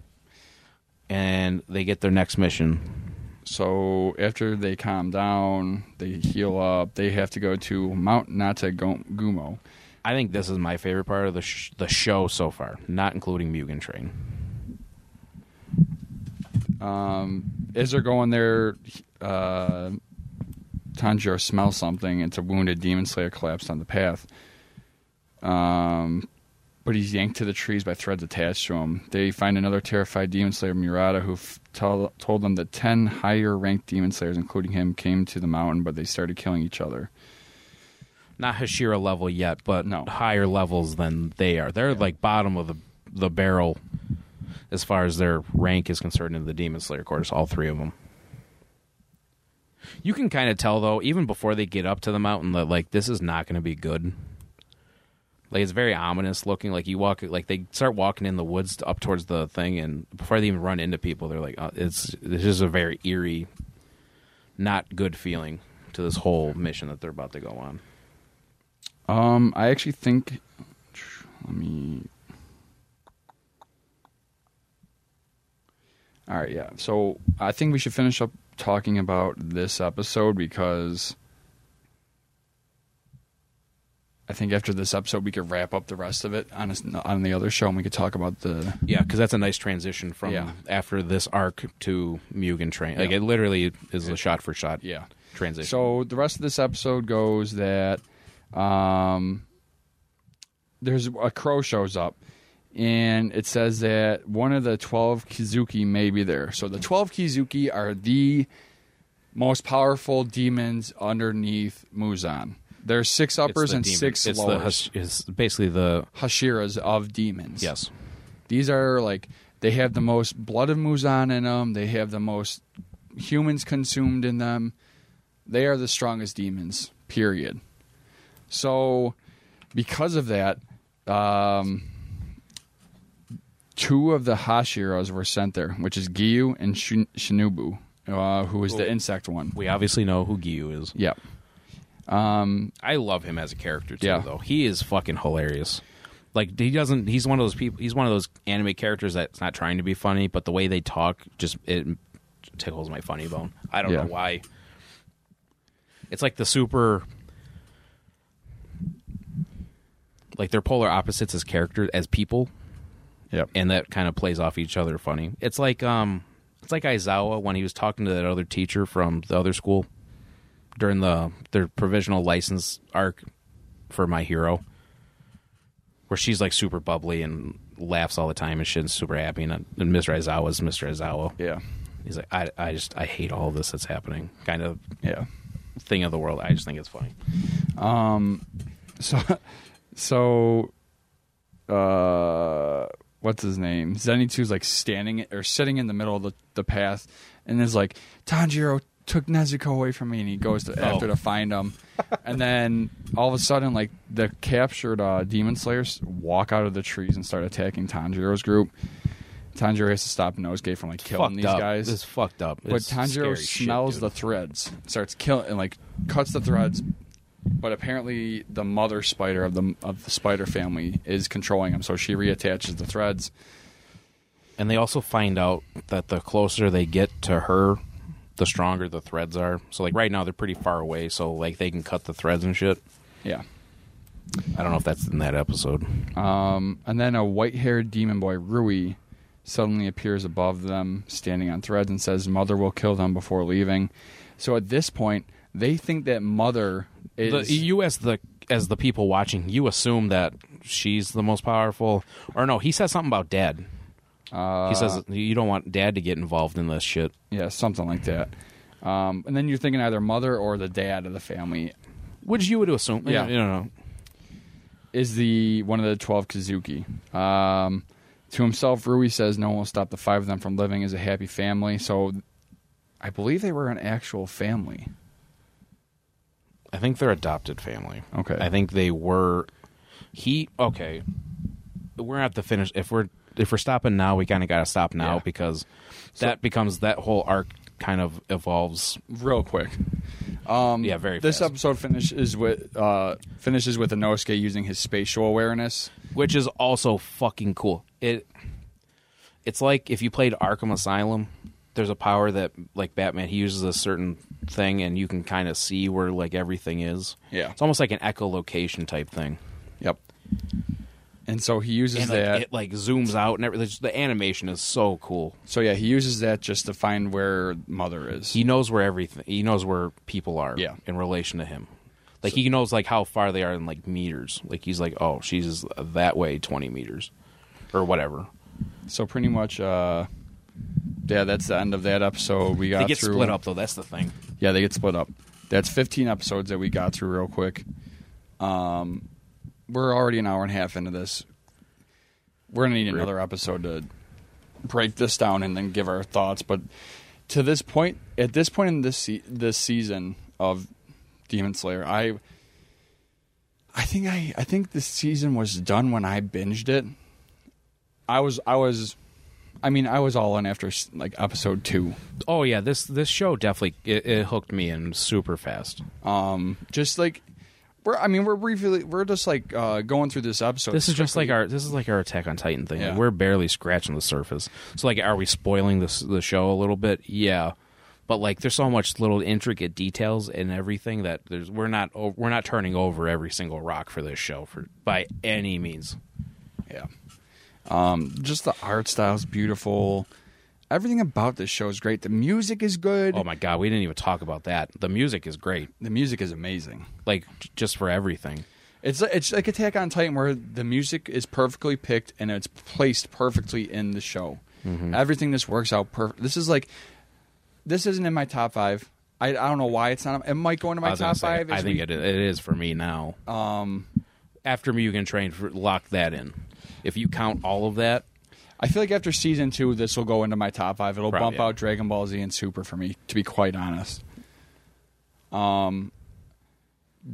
and they get their next mission. So after they calm down, they heal up. They have to go to Mount Natagumo. I think this is my favorite part of the sh- the show so far, not including Mugen Train. Um, as they're going there, uh, Tanjiro smells something. It's a wounded demon slayer collapsed on the path. Um, but he's yanked to the trees by threads attached to him. They find another terrified demon slayer, Murata, who f- tell, told them that ten higher ranked demon slayers, including him, came to the mountain, but they started killing each other. Not Hashira level yet, but No. higher levels than they are. They're like bottom of the the barrel as far as their rank is concerned in the Demon Slayer Corps. All three of them. You can kind of tell though, even before they get up to the mountain, that like this is not going to be good. Like it's very ominous looking. Like you walk, like they start walking in the woods up towards the thing, and before they even run into people, they're like, oh, "It's this is a very eerie, not good feeling to this whole mission that they're about to go on." Um, I actually think. Let me. All right, yeah. So I think we should finish up talking about this episode because I think after this episode we could wrap up the rest of it on a, on the other show and we could talk about the Yeah, because that's a nice transition from Yeah. after this arc to Mugen Train. Like Yeah. it literally is a shot for shot yeah. transition. So the rest of this episode goes that um, there's a crow shows up, and it says that one of the twelve Kizuki may be there. So the twelve Kizuki are the most powerful demons underneath Muzan. There's six uppers and demon- six it's lowers. Hash- it's basically the Hashiras of demons. yes. These are like they have the most blood of Muzan in them. They have the most humans consumed in them. They are the strongest demons. Period. So, because of that, um, two of the Hashiras were sent there, which is Giyu and Shin- Shinobu, uh, who is the insect one. We obviously know who Giyu is. Yep. Um, I love him as a character too, Yeah. though. He is fucking hilarious. Like he doesn't. He's one of those people. He's one of those anime characters that's not trying to be funny, but the way they talk just it tickles my funny bone. I don't Yeah. know why. It's like the super. Like they're polar opposites as characters as people, yep. and that kind of plays off each other funny. It's like um, it's like Aizawa when he was talking to that other teacher from the other school during the their provisional license arc for My Hero, where she's like super bubbly and laughs all the time and shit and super happy, and, and Mr. Aizawa's Mr. Aizawa. Yeah. He's like, I, I just, I hate all this that's happening, kind of Yeah. thing of the world. I just think it's funny. Um, So, so, uh, what's his name? Zenitsu's like standing or sitting in the middle of the, the path, and is like, Tanjiro took Nezuko away from me, and he goes to after Oh. to find him, and then all of a sudden, like the captured uh, demon slayers walk out of the trees and start attacking Tanjiro's group. Tanjiro has to stop Nosuke from like killing fucked these up. guys. It's fucked up. But It's Tanjiro scary shit, smells dude. the threads, starts killing, and like cuts the threads. But apparently, the mother spider of the of the spider family is controlling him, so she reattaches the threads. And they also find out that the closer they get to her, the stronger the threads are. So like right now they're pretty far away, so like they can cut the threads and shit. Yeah. I don't know if that's in that episode. Um, and then a white-haired demon boy, Rui, suddenly appears above them, standing on threads, and says, "Mother will kill them before leaving." So at this point, they think that Mother is the, you as the as the people watching, you assume that she's the most powerful. Or no, he says something about dad. Uh, He says you don't want dad to get involved in this shit. yeah, something like that. Um, and then you're thinking either mother or the dad of the family Which you would assume. Yeah. You know. is the one of the twelve Kizuki. Um, to himself, Rui says no one will stop the five of them from living as a happy family. So, I believe they were an actual family. I think they're adopted family. Okay. I think they were. He okay. We're at the finish. If we're if we're stopping now, we kind of got to stop now Yeah. because that becomes that whole arc kind of evolves. Real quick. Um, Yeah, very This fast. episode finishes with uh, finishes with Inosuke using his spatial awareness. which is also fucking cool. It it's like if you played Arkham Asylum, there's a power that like Batman he uses a certain thing and you can kind of see where like everything is. Yeah. It's almost like an echolocation type thing. Yep. And so he uses And like, that. it like zooms out and everything. The animation is so cool. so yeah, he uses that just to find where mother is. He knows where everything. He knows where people are. Yeah. In relation to him, like he knows like how far they are in like meters. Like he's like, oh, she's that way, twenty meters, or whatever. so pretty much, uh, yeah, that's the end of that episode. We got They get through. split up though. That's the thing. Yeah, they get split up. That's 15 episodes that we got through real quick. Um, we're already an hour and a half into this. We're gonna need another episode to break this down and then give our thoughts. But to this point, at this point in this se- this season of Demon Slayer, I I think I I think this season was done when I binged it. I was I was. I mean, I was all in after like episode two. Oh yeah, this this show definitely it, it hooked me in super fast. Um, just like we're, I mean, we're briefly, we're just like uh, going through this episode. This is just like our this is like our Attack on Titan thing. Like, Yeah. we're barely scratching the surface. So like, are we spoiling this the show a little bit? Yeah, but like, there's so much little intricate details and everything that there's we're not o- we're not turning over every single rock for this show for by any means. yeah. Um, just the art style's beautiful. Everything about this show is great. The music is good. Oh my god, we didn't even talk about that. The music is great, the music is amazing. like j- just for everything. It's it's like Attack on Titan, where the music is perfectly picked and it's placed perfectly in the show. Mm-hmm. Everything this works out perfect. This is like this isn't in my top five. I, I don't know why it's not. It might go into my top say, five. I think we- it, it is for me now. Um, After Mugen Train, for- lock that in. If you count all of that, I feel like after season two, this will go into my top five. It'll Probably, bump yeah. out Dragon Ball Z and Super for me, to be quite honest. Um,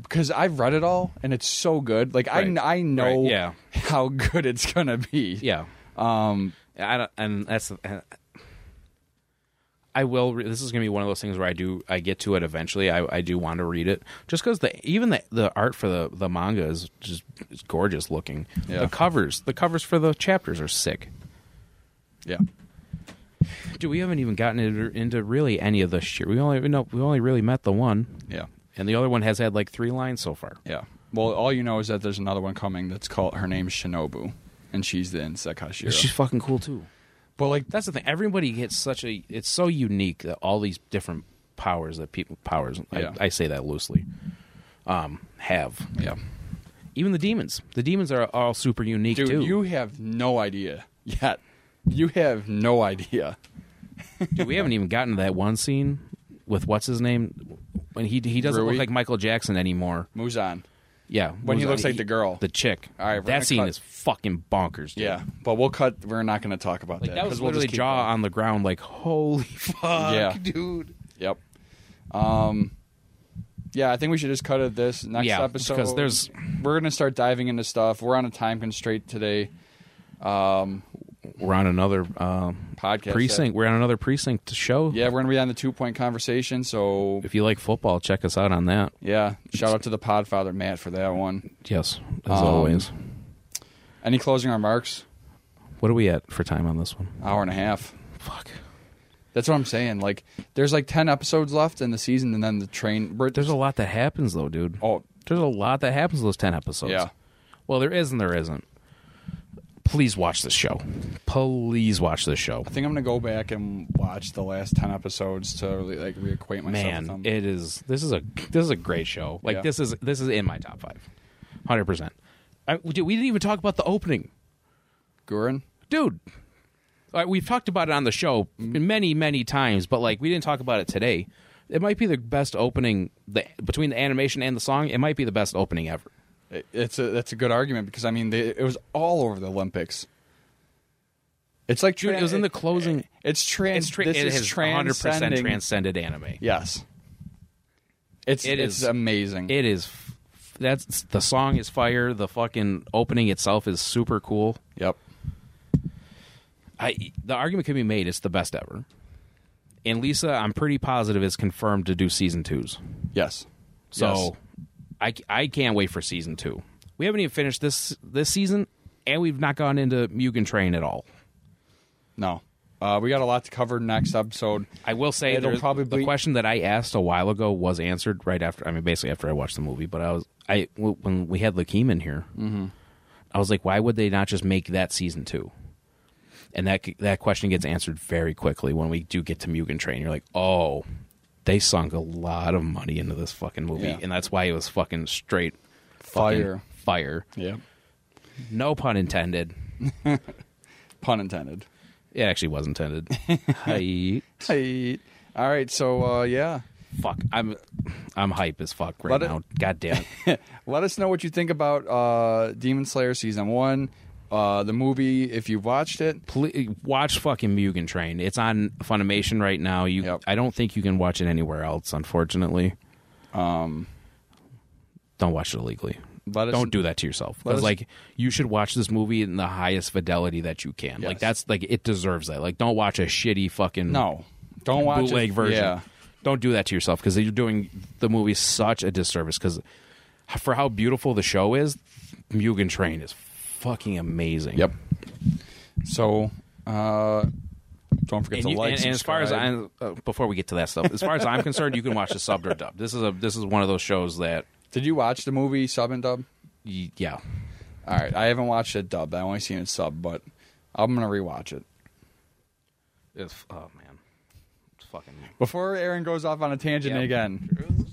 because I've read it all and it's so good. Like Right. I, I know Right, yeah. how good it's gonna be. yeah, Um, I don't, and that's. I will. Re- this is gonna be one of those things where I do. I get to it eventually. I, I do want to read it, just because the even the the art for the the manga is just is gorgeous looking. Yeah. The covers, the covers for the chapters are sick. Yeah. Dude, we haven't even gotten into, really any of this shit. We only no, we only really met the one, Yeah. and the other one has had like three lines so far. Yeah. Well, all you know is that there's another one coming that's called her name's Shinobu, and she's the Insect Hashira. She's fucking cool too. but like, That's the thing. Everybody gets such a. It's so unique that all these different powers that people powers. Yeah. I, I say that loosely. Um, have yeah, even the demons. The demons are all super unique dude, too. you have no idea yet. You have no idea. Dude, we haven't even gotten to that one scene with what's his name when he he doesn't Rui? look like Michael Jackson anymore. Muzan. Yeah, When he looks like the girl. the chick. All right, we're gonna that scene cut- is fucking bonkers. Dude. Yeah, but we'll cut. We're not going to talk about that that was we'll literally just keep jaw on the ground. Like holy fuck, Yeah. dude. Yep. Um. Yeah, I think we should just cut it this next Yeah, episode because there's- we're going to start diving into stuff. We're on a time constraint today. Um, We're on another uh, podcast precinct. We're on another precinct show. Yeah, we're going to be on the two point conversation. So If you like football, check us out on that. yeah, shout out to the Podfather Matt for that one. Yes, as Um, always. Any closing remarks? What are we at for time on this one? Hour and a half. Fuck. That's what I'm saying. Like, there's like ten episodes left in the season, and then the train. There's a lot that happens though, dude. oh There's a lot that happens in those ten episodes. yeah. Well, there is and there isn't. Please watch this show. Please watch this show. I think I'm gonna go back and watch the last ten episodes to really like reacquaint myself with Man, them. it is. This is a this is a great show. Like Yeah. this is this is in my top five, hundred percent. We didn't even talk about the opening. Gurenge. dude. Like, we've talked about it on the show mm-hmm. many, many times, but like we didn't talk about it today. It might be the best opening the, between the animation and the song. It might be the best opening ever. It- It's a that's a good argument because I mean they, it was all over the Olympics. It's like tran- it was in the closing. It's trans. It's tra- this it is has 100 percent transcended anime. Yes. It's It it's is- amazing. It is. That's the song is fire. The fucking opening itself is super cool. yep. I the argument can be made it's the best ever. And Lisa, I'm pretty positive is confirmed to do season twos. Yes. So Yes. I, I can't wait for season two. We haven't even finished this this season, and we've not gone into Mugen Train at all. No. Uh, we got a lot to cover next episode. I will say It'll probably the question that I asked a while ago was answered right after. I mean, basically after I watched the movie. But I was I when we had Lakeem in here, Mm-hmm. I was like, why would they not just make that season two? And that that question gets answered very quickly when we do get to Mugen Train. You're like, oh, they sunk a lot of money into this fucking movie, Yeah. and that's why it was fucking straight fucking Fire. fire. Yep. No pun intended. Pun intended. It actually was intended. Hi. Hey. All right. So uh, yeah, Fuck. I'm I'm hype as fuck right Let it- now. God damn it. let us know what you think about uh, Demon Slayer season one, uh, the movie. If you've watched it, Please watch fucking Mugen Train. It's on Funimation right now. You Yep. I don't think you can watch it anywhere else, unfortunately. um, Don't watch it illegally. let us Don't do that to yourself. let Because us- like you should watch this movie in the highest fidelity that you can. Like Yes. that's like it deserves that. Like don't watch a shitty fucking No, don't watch bootleg it. version. Yeah. Don't do that to yourself because you're doing the movie such a disservice. Because for how beautiful the show is, Mugen Train is fucking amazing. Yep. So, uh, don't forget And, to you, like. and, and as far as. I'm, uh, before we get to that stuff, as far as I'm concerned, you can watch the subbed or dubbed. This is a this is one of those shows that, did you watch the movie sub and dub? y- yeah, All right, I haven't watched it dubbed. I only seen it sub, but I'm gonna rewatch it it's oh man, it's fucking. before Aaron goes off on a tangent Yep. again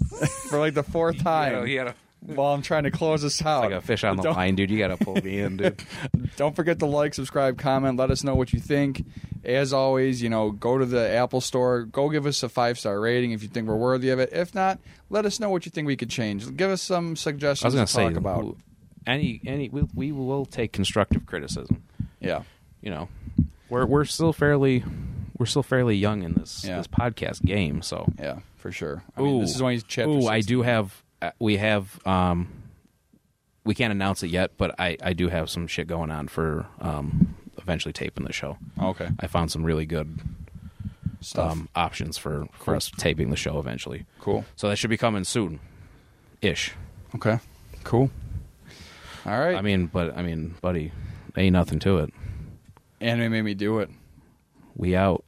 for like the fourth time. he had a while I'm trying to close this out. Like a fish on the Don't- line, dude. You got to pull me in, dude. Don't forget to like, subscribe, comment. Let us know what you think. As always, you know, go to the Apple Store. Go give us a five star rating if you think we're worthy of it. If not, let us know what you think we could change. Give us some suggestions I was going to to say talk about. any any we, we will take constructive criticism. Yeah, You know, we're we're still fairly we're still fairly young in this Yeah. this podcast game. So yeah, for sure. I mean, this is only chapter. Ooh, I 16. do have. Uh, We have. um We can't announce it yet, but I I do have some shit going on for um eventually taping the show. Okay, I found some really good stuff. um options for for us taping the show eventually. cool. So that should be coming soon, ish. Okay, cool. All right. I mean, but I mean, buddy, ain't nothing to it. anime made me do it. We out.